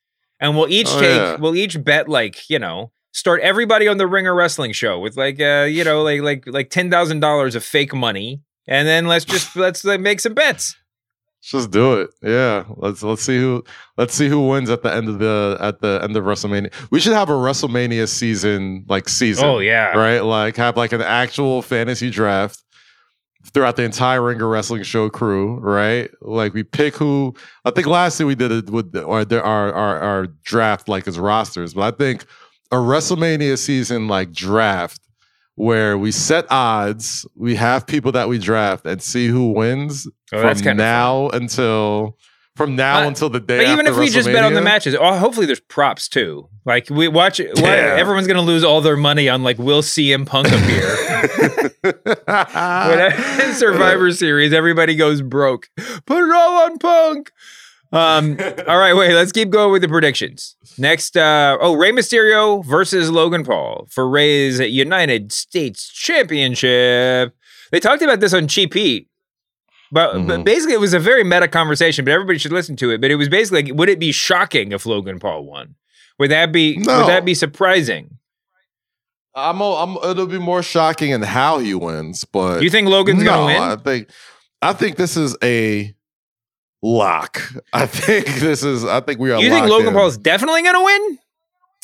and we'll each Oh, take yeah. we'll each bet like you know start everybody on the Ringer Wrestling Show with like uh you know like like like ten thousand dollars of fake money, and then let's just let's like, make some bets. Let's just do it. Yeah. Let's let's see who let's see who wins at the end of the at the end of WrestleMania. We should have a WrestleMania season like season. Oh, yeah. Right? Like have like an actual fantasy draft throughout the entire Ringer Wrestling Show crew, right? Like we pick who I think last year we did it with or there our our our draft like as rosters, but I think a WrestleMania season like draft where we set odds, we have people that we draft and see who wins Oh, from now until from now Uh, until the day. But even if we just bet on the matches, oh, hopefully there's props too. Like we watch, Yeah. everyone's gonna lose all their money on like we'll see him Punk appear. In Survivor Series, everybody goes broke. Put it all on Punk. Um, all right, wait, let's keep going with the predictions. Next, uh, oh, Rey Mysterio versus Logan Paul for Rey's United States Championship. They talked about this on Cheap Heat. But, Mm-hmm. but basically, it was a very meta conversation, but everybody should listen to it. But it was basically like, would it be shocking if Logan Paul won? Would that be No. would that be surprising? I'm, a- I'm it'll be more shocking in how he wins, but you think Logan's gonna win? I think I think this is a lock. I think this is I think we are You think Logan in. is definitely gonna win?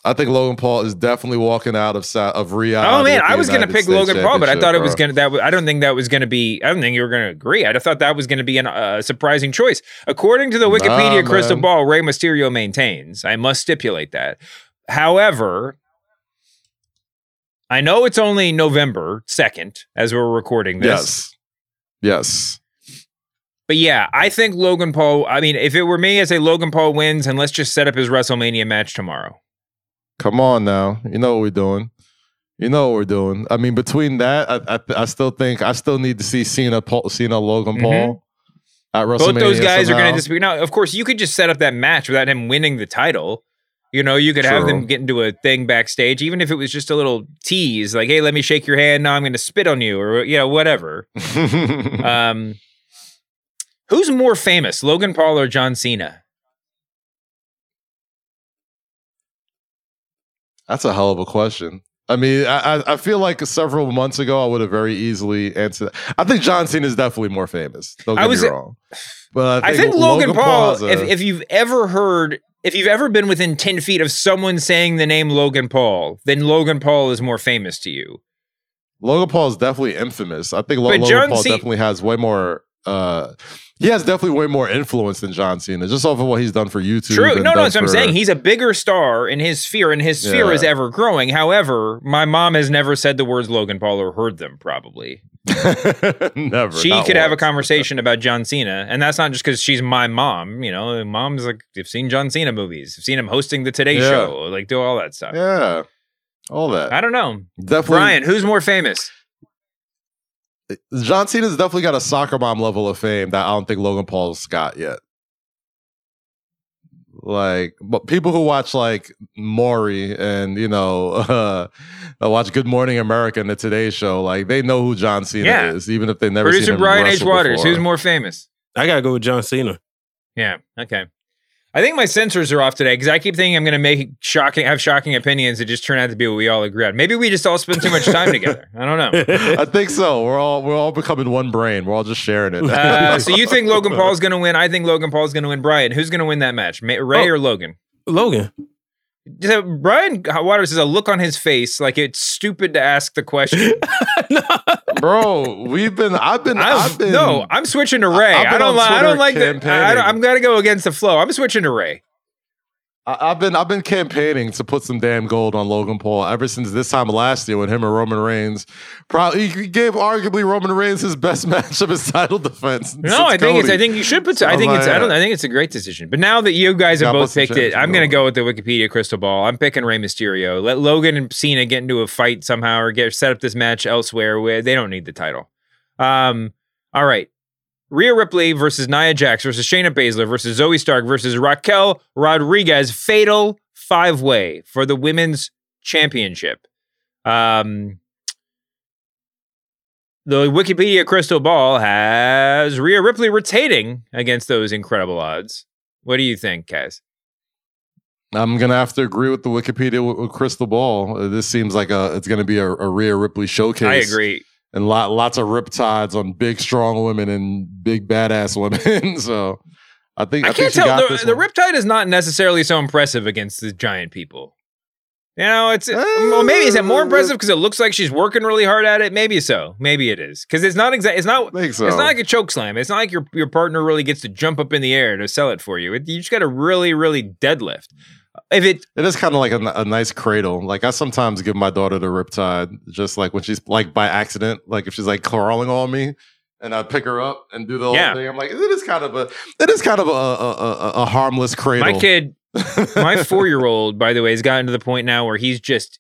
I think Logan Paul is definitely walking out of Sa- of Riyadh. Oh man, I was gonna pick States Logan Paul, but I thought it was gonna that. I don't think that was gonna be. I don't think you were gonna agree. I thought that was gonna be a uh, surprising choice. According to the Wikipedia Nah, crystal ball, Rey Mysterio maintains. I must stipulate that. However, I know it's only November second as we're recording this. Yes, yes. But yeah, I think Logan Paul. I mean, if it were me, I'd say Logan Paul wins, and let's just set up his WrestleMania match tomorrow. Come on now, you know what we're doing. You know what we're doing. I mean, between that, I I, I still think I still need to see Cena Paul, Cena Logan Mhm. Paul at WrestleMania. Both those guys are going to disagree. Now, of course, you could just set up that match without him winning the title. You know, you could have them get into a thing backstage, even if it was just a little tease, like, "Hey, let me shake your hand. Now I'm going to spit on you," or you know, whatever. um, who's more famous, Logan Paul or John Cena? That's a hell of a question. I mean, I, I- feel like several months ago I would have very easily answered. I think John Cena is definitely more famous. Don't get I was- me wrong. But I I think, think Logan, Paul. if if you've ever heard, if you've ever been within ten feet of someone saying the name Logan Paul, then Logan Paul is more famous to you. Logan Paul is definitely infamous. I think Lo- Logan Paul Ce- definitely has way more. Uh, he has definitely way more influence than John Cena, just off of what he's done for YouTube. True. No, no, that's what I'm saying. He's a bigger star in his sphere, and his sphere Yeah. is ever growing. However, my mom has never said the words Logan Paul or heard them, probably. never. She could have a conversation about John Cena, and that's not just because she's my mom. You know, mom's like, I've seen John Cena movies, I've seen him hosting the Today Yeah. Show, like do all that stuff. Yeah, all that. I don't know. Definitely, Brian, who's more famous? John Cena's definitely got a soccer mom level of fame that I don't think Logan Paul's got yet. Like, but people who watch like Maury and you know uh, watch Good Morning America and the Today Show, like they know who John Cena Yeah. is, even if they never Producer seen him Brian H. wrestle Waters, before. who's more famous? I gotta go with John Cena. Yeah. Okay. I think my sensors are off today because I keep thinking I'm going to make shocking, have shocking opinions that just turn out to be what we all agree on. Maybe we just all spend too much time together. I don't know. I think so. We're all we're all becoming one brain. We're all just sharing it. Uh, so you think Logan Paul's going to win? I think Logan Paul's going to win. Brian, who's going to win that match? Ma- Rey Oh. or Logan? Logan. So Brian Waters has a look on his face like it's stupid to ask the question. bro? We've been. I've been. I'm, I've been. no, I'm switching to Rey. I've I don't. Li- I don't like that. I going to go against the flow. I'm switching to Rey. I, I've been I've been campaigning to put some damn gold on Logan Paul ever since this time last year when him and Roman Reigns probably he gave arguably Roman Reigns his best match of his title defense. No, I think it's. I think you should put. I think it's. I don't. I think it's a great decision. But now that you guys have both picked it, I'm going to go with the Wikipedia crystal ball. I'm picking Rey Mysterio. Let Logan and Cena get into a fight somehow, or get set up this match elsewhere where they don't need the title. Um. All right. Rhea Ripley versus Nia Jax versus Shayna Baszler versus Zoey Stark versus Raquel Rodriguez. Fatal five way for the women's championship. Um. The Wikipedia crystal ball has Rhea Ripley retaining against those incredible odds. What do you think, Kaz? I'm gonna have to agree with the Wikipedia with, with Crystal Ball. Uh, This seems like a it's gonna be a, a Rhea Ripley showcase. I agree. And lot lots of riptides on big strong women and big badass women. so I think I, I, can't she tell. The, the. Riptide is not necessarily so impressive against the giant people. You know, it's Uh, well, maybe is it more impressive because it looks like she's working really hard at it? Maybe so. Maybe it is because it's not exact. It's not. Think so. It's not like a choke slam. It's not like your your partner really gets to jump up in the air to sell it for you. It, you just got to really, really deadlift. If it It is kind of like a, a nice cradle. Like I sometimes give my daughter the riptide, just like when she's like by accident, like if she's like crawling on me, and I pick her up and do the whole Yeah. thing. I'm like, it is kind of a, it is kind of a a, a, a harmless cradle. My kid, my four year old, by the way, has gotten to the point now where he's just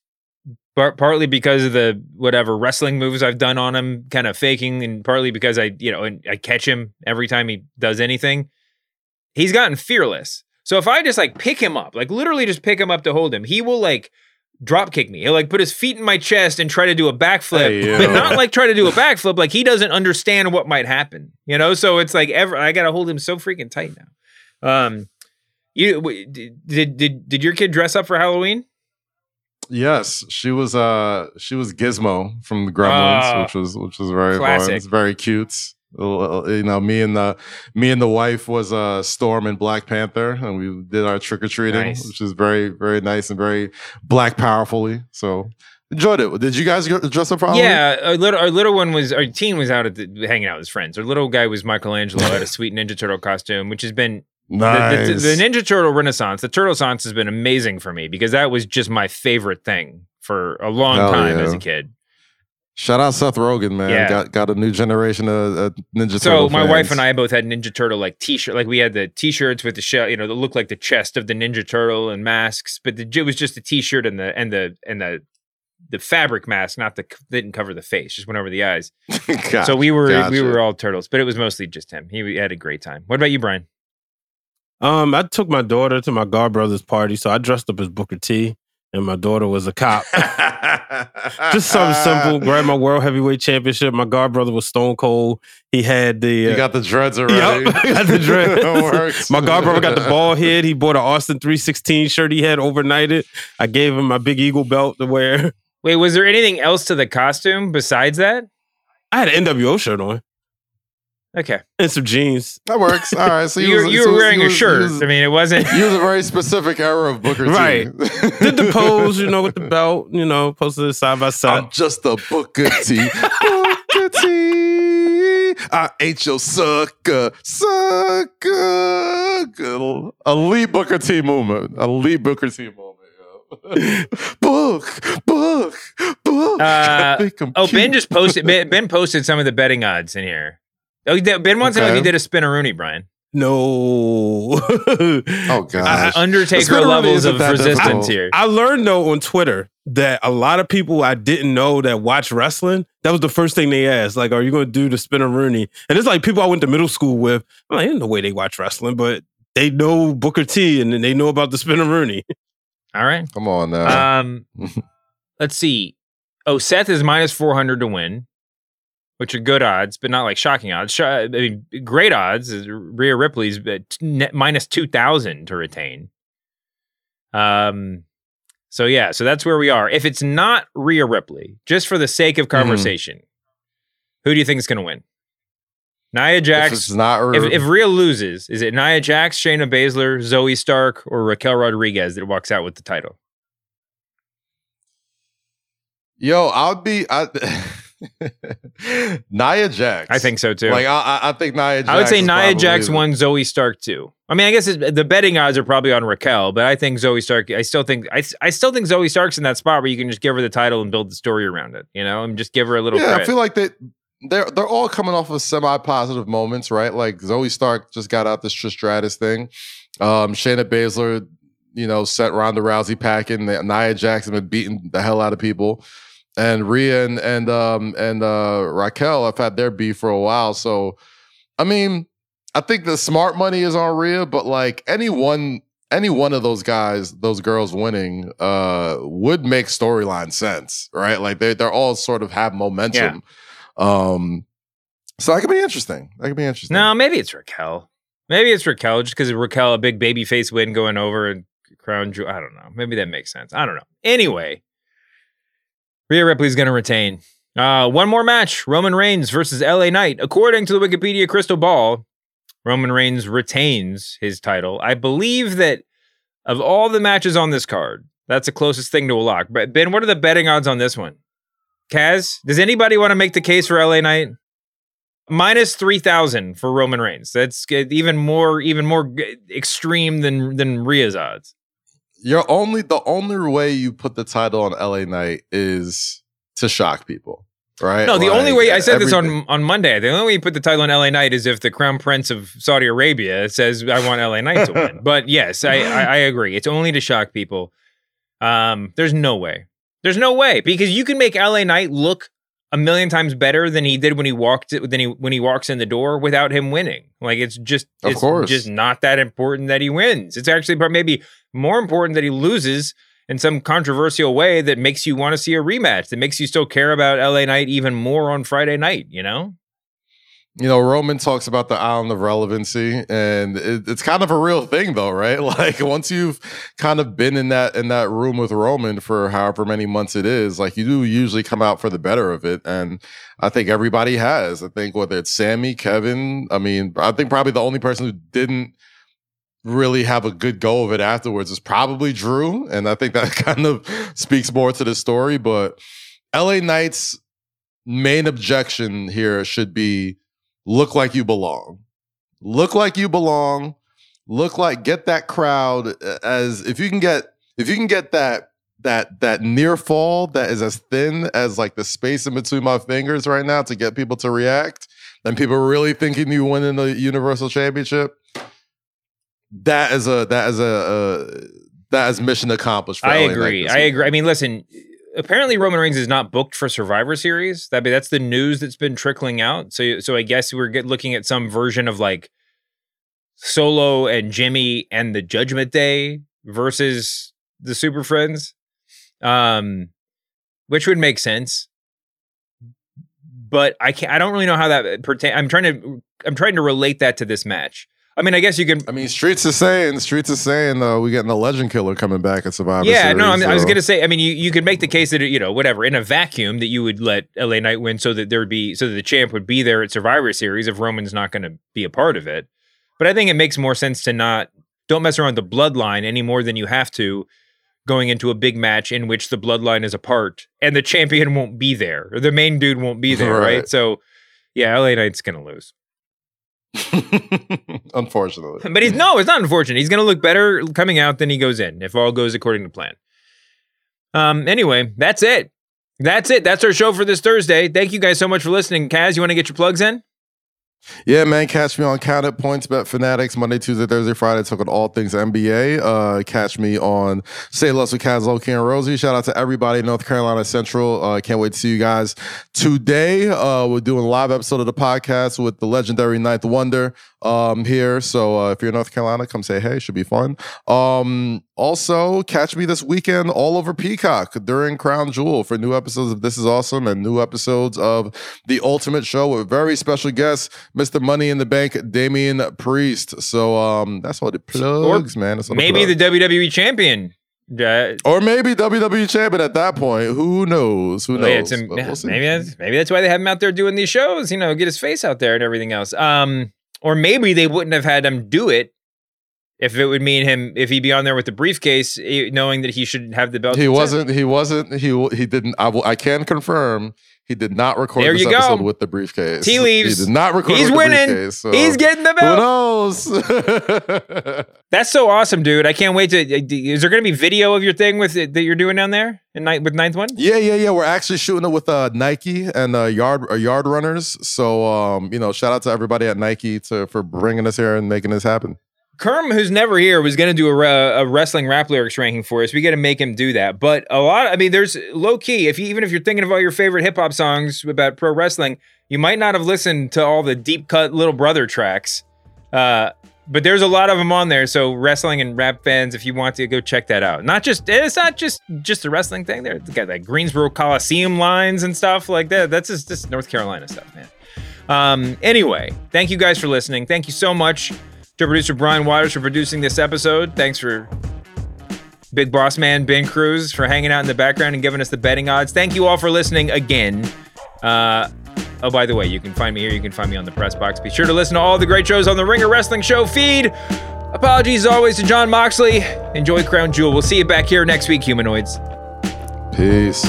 par- partly because of the whatever wrestling moves I've done on him, kind of faking, and partly because I, you know, and I catch him every time he does anything. He's gotten fearless. So if I just like pick him up, like literally just pick him up to hold him, he will like drop kick me. He'll like put his feet in my chest and try to do a backflip, Hey, but not like try to do a backflip. Like he doesn't understand what might happen, you know. So it's like ever I got to hold him so freaking tight now. Um, you did did did, your kid dress up for Halloween? Yes, she was uh she was Gizmo from the Gremlins, Ah, which was which was very fun. It's very cute. Uh, You know, me and the me and the wife was uh Storm and Black Panther, and we did our trick or treating, Nice. which is very very nice and very black powerfully. So enjoyed it. Did you guys dress up for Halloween? Yeah, our little our little one was our teen was out at the hanging out with his friends. Our little guy was Michelangelo had a sweet Ninja Turtle costume, which has been the- the, the, Ninja Turtle Renaissance. The Turtle Renaissance has been amazing for me because that was just my favorite thing for a long Hell time yeah. as a kid. Shout out Seth Rogen, man. Yeah. Got got a new generation of uh, Ninja So Turtle. my wife and I both had Ninja Turtle like T-shirt, like we had the T-shirts with the shell, you know, that looked like the chest of the Ninja Turtle and masks, but the, it was just a T-shirt and the and the and the the fabric mask, not the didn't cover the face, just went over the eyes. Gotcha, so we were we were all turtles, but it was mostly just him. He had a great time. What about you, Brian? Um, I took my daughter to my god brother's party, so I dressed up as Booker T, and my daughter was a cop. Just something simple. Grabbed my world heavyweight championship. My god brother was Stone Cold. He had the You uh, got the dreads already. Yep, got the dreads. Works. my god brother got the bald head. He bought an Austin 316 shirt he had overnighted. I gave him my big eagle belt to wear. Wait, was there anything else to the costume besides that? I had an NWO shirt on Okay, and some jeans. That works. All right. So you, were- was- you were was- wearing he a shirt. was- I mean, it wasn't. You was a very specific era of Booker T. Right. Did the pose, you know, with the belt, you know, posted it side by side. I'm just a Booker T. Booker T. I ain't your sucker. Sucker. Good. Elite Booker T movement. Elite Booker T moment. book, book, book. Uh, oh, Ben just posted. Ben, Ben posted some of the betting odds in here. Oh, he did- Ben wants to know if Okay. you did a spinneroonie, Brian. no. Oh, gosh. Undertaker Spinneroonie levels of resistance difficult. here. I learned though on Twitter that a lot of people I didn't know that watch wrestling, that was the first thing they asked. Like, are you going to do the spinneroonie? And it's like people I went to middle school with. I'm like, ain't no way they watch wrestling, but they know Booker T and then they know about the spinneroonie. All right. Come on now. Um, let's see. Oh, Seth is minus four hundred to win, which are good odds, but not like shocking odds. Sh- I mean, great odds. is Rhea Ripley's at net minus two thousand to retain. Um, so yeah, so that's where we are. If it's not Rhea Ripley, just for the sake of conversation, who do you think is going to win? Nia if Jax. it's not If, if Rhea loses, is it Nia Jax, Shayna Baszler, Zoey Stark, or Raquel Rodriguez that walks out with the title? Yo, I'll be. I, Nia Jax. I think so too. Like I, I- think Nia. Jax I would say Nia Jax won, Zoey Stark too. I mean, I guess it's, the betting odds are probably on Raquel, but I think Zoey Stark. I still think I, I still think Zoey Stark's in that spot where you can just give her the title and build the story around it. You know, and just give her a little. Yeah. I feel like they they're they're all coming off of semi positive moments, right? Like Zoey Stark just got out this Stratus thing. Um, Shayna Baszler, you know, sent Ronda Rousey packing. Nia Jackson been beating the hell out of people. And Rhea and and um and uh Raquel have had their beef for a while. So I mean, I think the smart money is on Rhea, but like any one any one of those guys, those girls winning, uh, would make storyline sense, right? Like they they're all sort of have momentum. Um, so that could be interesting. That could be interesting. no, maybe it's Raquel. Maybe it's Raquel just because Raquel a big baby face win going over and crown jewel. I don't know. Maybe that makes sense. I don't know. Anyway, Rhea Ripley's going to retain. Uh, one more match: Roman Reigns versus LA Knight. According to the Wikipedia crystal ball, Roman Reigns retains his title. I believe that of all the matches on this card, that's the closest thing to a lock. But Ben, what are the betting odds on this one? Kaz, does anybody want to make the case for LA Knight? Minus three thousand for Roman Reigns. That's even more, even more extreme than than Rhea's odds. You're only the only way you put the title on LA Knight is to shock people, right? No, the only way I said this on on Monday. The only way you put the title on LA Knight is if the Crown Prince of Saudi Arabia says I want LA Knight to win. But yes, I, I I agree. It's only to shock people. Um, there's no way. There's no way because you can make LA Knight look a million times better than he did when he walked than he when he walks in the door without him winning. Like it's just Of it's course. just not that important that he wins. It's actually maybe more important that he loses in some controversial way that makes you want to see a rematch, that makes you still care about LA Knight even more on Friday night, you know? You know, Roman talks about the island of relevancy, and it, it's kind of a real thing, though, right? Like once you've kind of been in that in that room with Roman for however many months it is, like you do usually come out for the better of it, and I think everybody has. I think whether it's Sammy, Kevin, I mean, I think probably the only person who didn't really have a good go of it afterwards is probably Drew, and I think that kind of speaks more to the story. But LA Knight's main objection here should be look like you belong. Look like you belong. Look like get that crowd uh, as if you can get if you can get that that that near fall that is as thin as like the space in between my fingers right now to get people to react and people really thinking you winning the universal championship that is a that is a, uh that is mission accomplished for I agree. I agree. I mean, listen, apparently Roman Reigns is not booked for Survivor Series. That be that's the news that's been trickling out. So so I guess we're get, looking at some version of like Solo and Jimmy and the Judgment Day versus the Super Friends. Um which would make sense. But I can't I don't really know how that pertain I'm trying to I'm trying to relate that to this match. I mean, I guess you can I mean, Streets is saying, Streets is saying, uh, we're getting the legend killer coming back at Survivor Series. Yeah, Series. no, I, mean, I was gonna say. I mean, you, you could make the case that you know whatever in a vacuum that you would let LA Knight win so that there would be so that the champ would be there at Survivor Series if Roman's not going to be a part of it. But I think it makes more sense to not don't mess around the bloodline any more than you have to going into a big match in which the bloodline is a part and the champion won't be there or the main dude won't be there, right? Right. So yeah, LA Knight's gonna lose. Unfortunately. But he's no, it's not unfortunate. He's going to look better coming out than he goes in if all goes according to plan. Um. Anyway, that's it. That's it. That's our show for this Thursday. Thank you guys so much for listening. Kaz, you want to get your plugs in? Yeah, man. Catch me on Count It Points Bet Fanatics Monday, Tuesday, Thursday, Friday. Talking all things NBA. Uh, catch me on Say Less with Kaz, Loki, and Rosie. Shout out to everybody North Carolina Central. Uh, can't wait to see you guys today. Uh, we're doing a live episode of the podcast with the legendary Ninth Wonder um, here. So uh, if you're in North Carolina, come say hey. Should be fun. Um, also, catch me this weekend all over Peacock during Crown Jewel for new episodes of This Is Awesome and new episodes of The Ultimate Show with very special guests, Mr. Money in the Bank, Damian Priest. So um, that's all the plugs, man. That's all Maybe plugs. the WWE champion. Uh, or maybe WWE champion at that point. Who knows? Who yeah, knows? it's a- we'll maybe that's maybe that's why they have him out there doing these shows. You know, get his face out there and everything else. Um, or maybe they wouldn't have had him do it if it would mean him if he'd be on there with the briefcase, eh, knowing that he shouldn't have the belt. He wasn't. He wasn't. He he didn't. I will. I can confirm He did not record There this you go. with the briefcase. Tea leaves. He did not record He's with winning. the briefcase. so He's getting the belt. Who knows? That's so awesome, dude. I can't wait to. Is there going to be video of your thing with that you're doing down there in night with ninth one? yeah, yeah, yeah. We're actually shooting it with uh, Nike and uh, Yard uh, Yardrunners. So, um, you know, shout out to everybody at Nike to for bringing us here and making this happen. Kerm, who's never here, was going to do a, a wrestling rap lyrics ranking for us. We got to make him do that. But a lot, I mean, there's low key. If you, even if you're thinking of all your favorite hip hop songs about pro wrestling, you might not have listened to all the deep cut Little Brother tracks. Uh, but there's a lot of them on there. So wrestling and rap fans, if you want to go check that out. Not just it's not just just a wrestling thing. There, got like Greensboro Coliseum lines and stuff like that. That's just, just North Carolina stuff, man. Um, anyway, thank you guys for listening. Thank you so much to producer Brian Waters for producing this episode. Thanks for Big Boss Man Ben Cruz for hanging out in the background and giving us the betting odds. Thank you all for listening again. Uh, oh, by the way, you can find me here. You can find me on the press box. Be sure to listen to all the great shows on the Ringer Wrestling Show feed. Apologies always to Jon Moxley. Enjoy Crown Jewel. We'll see you back here next week, humanoids. Peace.